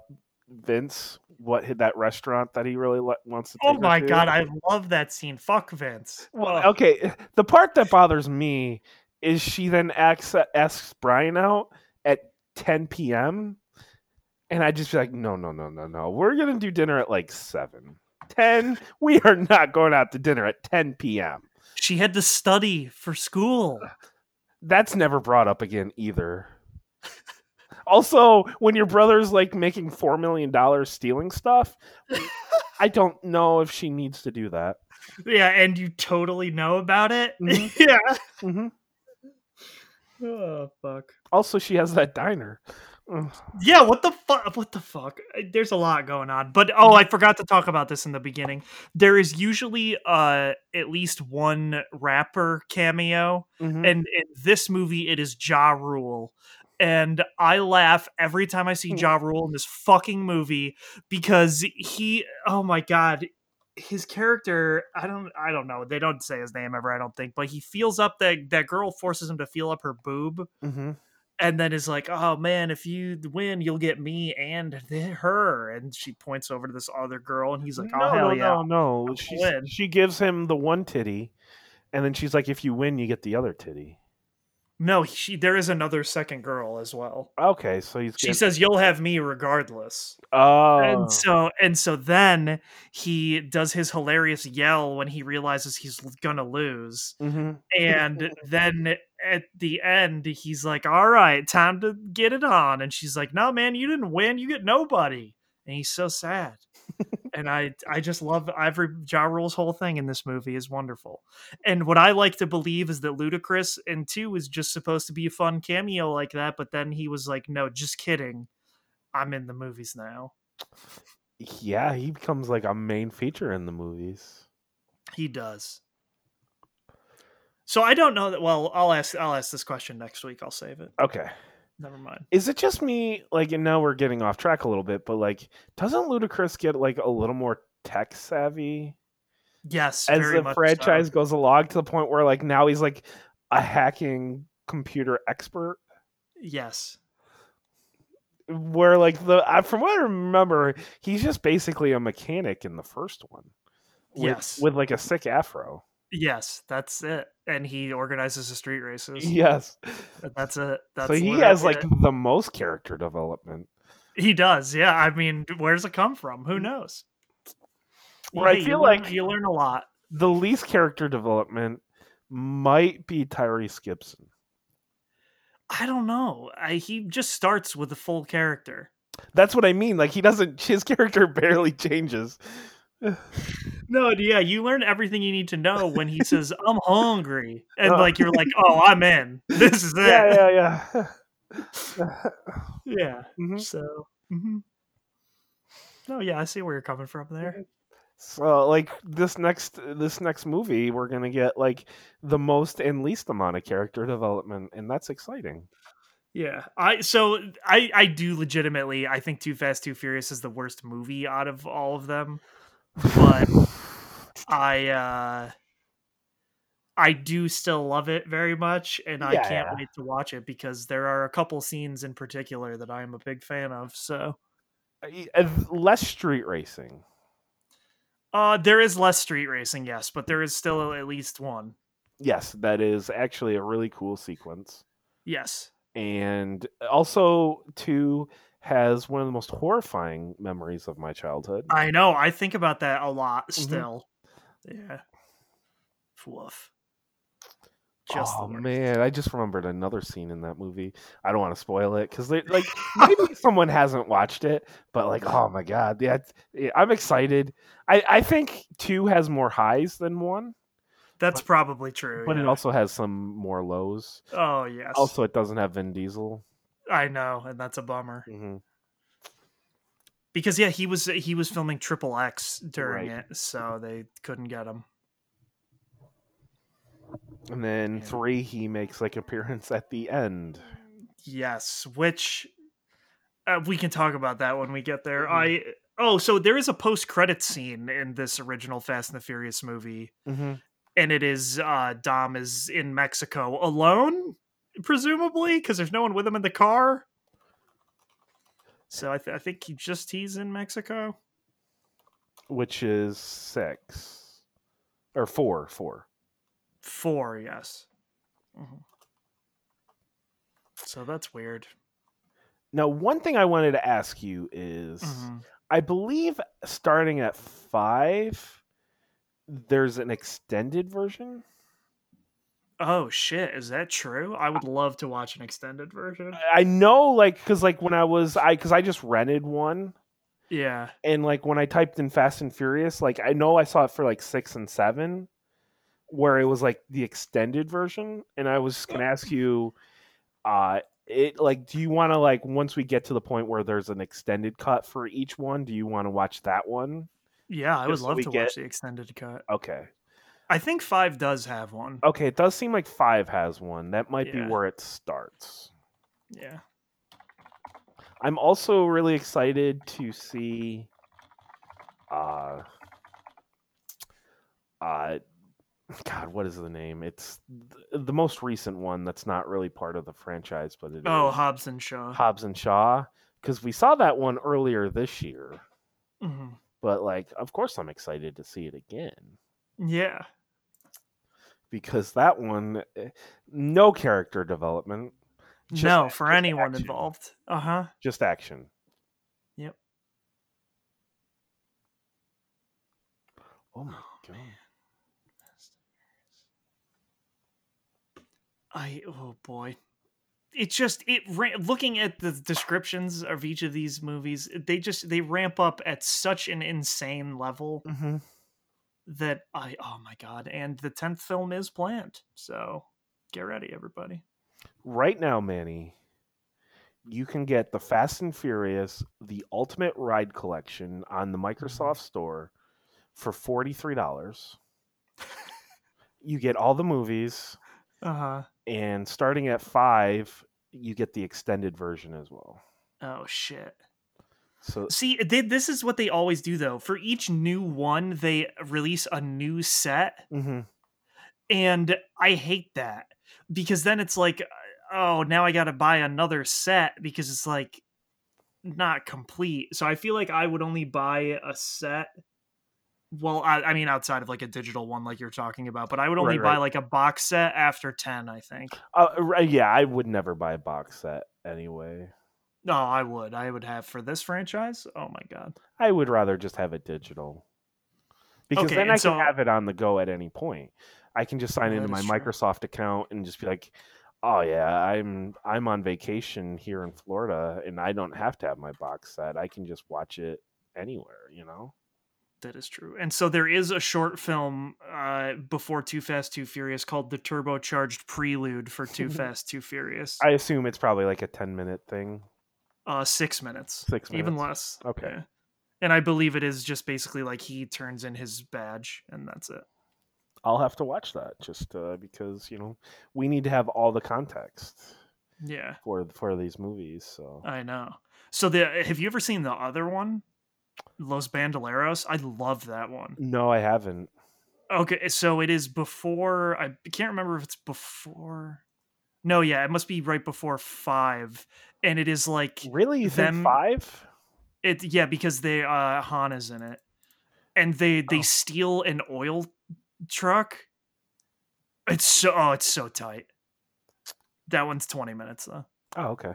Vince what hit that restaurant that he really le- wants to. oh my to. God, I love that scene. Fuck Vince. Well, okay. The part that bothers me is she then asks, asks Brian out at 10 p.m. And I just be like, no, no, no, no, no. We're going to do dinner at like 7. 10. We are not going out to dinner at 10 p.m. She had to study for school. That's never brought up again either. also, when your brother's like making $4 million stealing stuff, I don't know if she needs to do that. Yeah, and you totally know about it. Mhm. yeah. hmm Oh fuck. Also, she has that diner. Yeah, what the fuck? What the fuck? There's a lot going on, but oh, I forgot to talk about this in the beginning. There is usually uh at least one rapper cameo, Mhm. and in this movie, it is Ja Rule. and I laugh every time I see Ja Rule in this fucking movie because he oh my god his character I don't I don't know they don't say his name ever I don't think but he feels up that that girl forces him to feel up her boob Mm-hmm. And then is like oh man if you win you'll get me and her and she points over to this other girl and he's like oh no, hell no, yeah no, no. She she gives him the one titty, and then she's like, "If you win, you get the other titty." no she there is another second girl as well Okay, so he's she getting- says you'll have me regardless "Oh, and so and so then he does his hilarious yell when he realizes he's gonna lose mhm. and then at the end he's like all right time to get it on. And she's like no man you didn't win. You get nobody. And he's so sad. And i i just love every ja rule's whole thing in this movie is wonderful. And what i like to believe is that ludacris in two is just supposed to be a fun cameo like that but then he was like no just kidding. I'm in the movies now. Yeah, he becomes like a main feature in the movies." He does. So I don't know that. Well, I'll ask. I'll ask this question next week. I'll save it. Okay, Never mind. is it just me? Like, and now we're getting off track a little bit, but like, doesn't Ludacris get like a little more tech savvy Yes, as the franchise so. goes along to the point where like now he's like a hacking computer expert? Yes, where like the from what I remember, he's just basically a mechanic in the first one. With, Yes. with like a sick afro. Yes, that's it. And he organizes the street races. Yes, That's it. That's so he has like it. the most character development. he does. Yeah, I mean, where's it come from? Who knows? I Hey, you feel learn- like- you learn a lot. The least character development might be Tyrese Gibson. I don't know. I, he just starts with a full character. That's what I mean. Like he doesn't. His character barely changes. No, yeah, you learn everything you need to know when he says, "I'm hungry," and Oh. like you're like, "Oh, I'm in. This is it." Yeah, yeah, yeah. Yeah. Mhm. So, mhm. no, yeah, I see where you're coming from there. So like this next this next movie, we're gonna get like the most and least amount of character development, and that's exciting. Yeah, I so I I do legitimately I think Too Fast Too Furious is the worst movie out of all of them, but I uh I do still love it very much, and I Yeah. can't wait to watch it because there are a couple scenes in particular that I am a big fan of. So, Uh, less street racing. uh, there is less street racing, yes, but there is still at least one. Yes, that is actually a really cool sequence. Yes, And also, two has one of the most horrifying memories of my childhood. I know. I think about that a lot Mhm. still. Yeah. Woof. Just oh man, I just remembered another scene in that movie. I don't want to spoil it because like maybe someone hasn't watched it, but like oh my god, yeah, yeah, I'm excited. I I think two has more highs than one, That's probably true. but it also has some more lows. Oh yes. Also, it doesn't have Vin Diesel. I know, and that's a bummer hmm because yeah, he was he was filming Triple X during Right. it, so they couldn't get him. And then Yeah. three, he makes like appearance at the end. Yes, which uh, we can talk about that when we get there. Mhm. I oh, so there is a post credit scene in this original Fast and the Furious movie, Mm-hmm. and it is uh Dom is in Mexico alone, presumably because there's no one with him in the car. So I, th- I think he just he's in Mexico. Which is six or four, four, four. yes. Mhm. So that's weird. Now, one thing I wanted to ask you is Mhm. I believe starting at five, there's an extended version. Oh shit, is that true? I would love to watch an extended version. I know, like, because like when I was, I because I just rented one, Yeah. and like when I typed in Fast and Furious, like I know I saw it for like six and seven, where it was like the extended version, and I was just gonna ask you, uh, it like, do you want to like once we get to the point where there's an extended cut for each one, do you want to watch that one? Yeah, I would so love to get- watch the extended cut. Okay. I think five does have one. Okay, it does seem like five has one. That might be where it starts. Yeah. I'm also really excited to see uh uh God, what is the name? It's th- the most recent one that's not really part of the franchise, but it Oh, is Hobbs and Shaw. Hobbs and Shaw. Because we saw that one earlier this year. hmm But like, of course I'm excited to see it again. Yeah. Because that one eh, no character development. just no, for anyone action. involved. Uh huh. Just action. Yep. Oh my god. I oh boy, it just it looking at the descriptions of each of these movies, they just they ramp up at such an insane level Mm-hmm. That I oh my god, and the tenth film is planned, so get ready, everybody. right now, Manny, you can get the Fast and Furious, the Ultimate Ride Collection on the Microsoft Store for $43. you get all the movies, Uh huh. and starting at five, you get the extended version as well. Oh shit. So, See, they, this is what they always do though. For each new one, they release a new set. mhm. and i hate that because then it's like oh now i gotta buy another set because it's like not complete so i feel like i would only buy a set well i, I mean outside of like a digital one like you're talking about but i would only Right, buy right. like a box set after 10 i think uh, yeah, I would never buy a box set anyway. No i would i would have for this franchise oh my god I would rather just have it digital because Okay, then I so- can have it on the go at any point. I can just sign Oh, into my true. Microsoft account and just be like, "Oh yeah, I'm I'm on vacation here in Florida, and I don't have to have my box set. I can just watch it anywhere." You know? That is true. And so there is a short film uh, before Too Fast, Too Furious called The Turbocharged Prelude for Too Fast, Too Furious. I assume it's probably like a ten minute thing. Uh, six minutes. Six minutes. Even less. Okay. Yeah. And I believe it is just basically like he turns in his badge and that's it. I'll have to watch that just uh, because you know we need to have all the context Yeah, for for these movies. So I know. So the have you ever seen the other one? Los Bandoleros? I love that one. no, I haven't. Okay, so it is before I can't remember if it's before No, yeah, it must be right before 5 and it is like Really, you think them- five? It yeah, because they uh Han is in it. And they they Oh. steal an oil truck. It's so oh, it's so tight. That one's 20 minutes though. Oh, okay.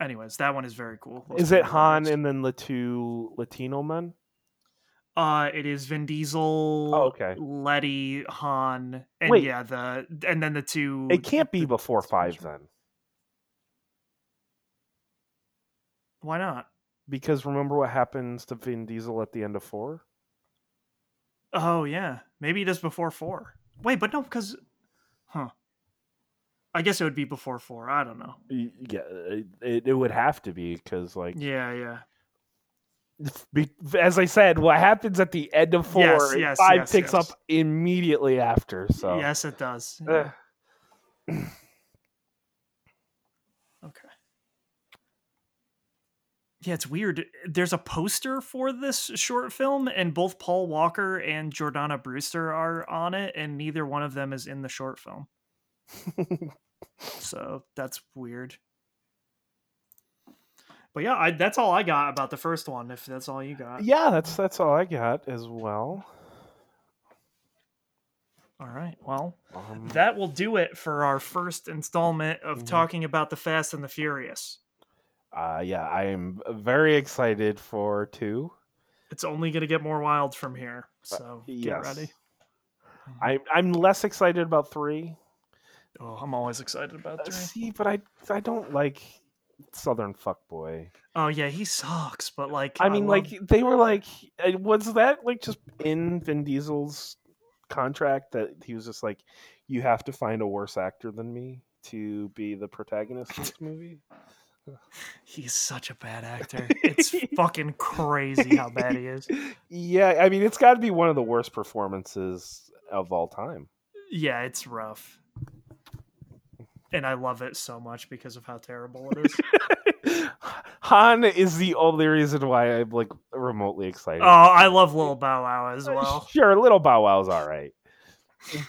Anyways, that one is very cool. Los Is it Han and then the two Latino men? Uh it is Vin Diesel, Oh, okay. Letty, Han, and Wait. yeah, the and then the two It can't be before five then, Why not? because remember what happens to Vin Diesel at the end of four? Oh yeah, maybe it is before four. Wait, but no, because, huh? I guess it would be before four. I don't know. Yeah, it, it would have to be because like Yeah, yeah. As I said, what happens at the end of four, Yes, yes, five yes, picks up immediately after. So Yes, it does. Okay. Yeah, it's weird. There's a poster for this short film, and both Paul Walker and Jordana Brewster are on it, and neither one of them is in the short film. So that's weird. But yeah, I, that's all I got about the first one. If that's all you got, yeah, that's that's all I got as well. all right. Well, Um, that will do it for our first installment of Mhm. talking about the Fast and the Furious. uh, yeah, I am very excited for two. It's only going to get more wild from here. So get yes. ready. I I'm less excited about three. Oh, I'm always excited about Uh, three. See, but I I don't like Southern fuckboy. Oh yeah, he sucks. But like, I mean, love- like they were like, uh, was that like just in Vin Diesel's contract that he was just like, you have to find a worse actor than me to be the protagonist of this movie? he's such a bad actor. It's fucking crazy how bad he is. Yeah, I mean, it's got to be one of the worst performances of all time. Yeah, it's rough. And I love it so much because of how terrible it is. Han is the only reason why I'm like remotely excited. oh, I love Little Bow Wow as well. Sure, little Bow Wow's all right.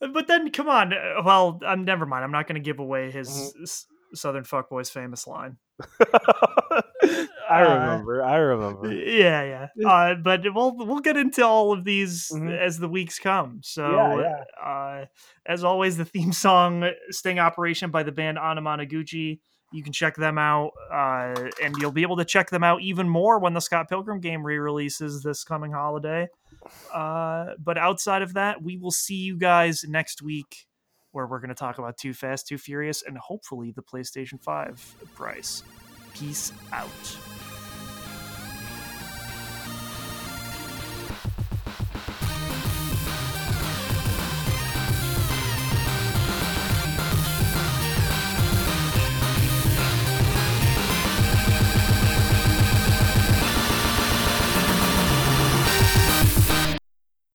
But then, come on. uh, Well, I'm never mind. I'm not going to give away his Mhm. s- Southern fuckboy's famous line. I Uh, remember. I remember. Yeah, yeah. Uh, but we'll we'll get into all of these Mhm. as the weeks come. So, Yeah, Uh, as always, the theme song "Sting Operation" by the band Anamanaguchi. You can check them out, uh, and you'll be able to check them out even more when the Scott Pilgrim game re-releases this coming holiday. Uh, but outside of that, we will see you guys next week, where we're going to talk about Too Fast, Too Furious, and hopefully the PlayStation Five price. Peace out.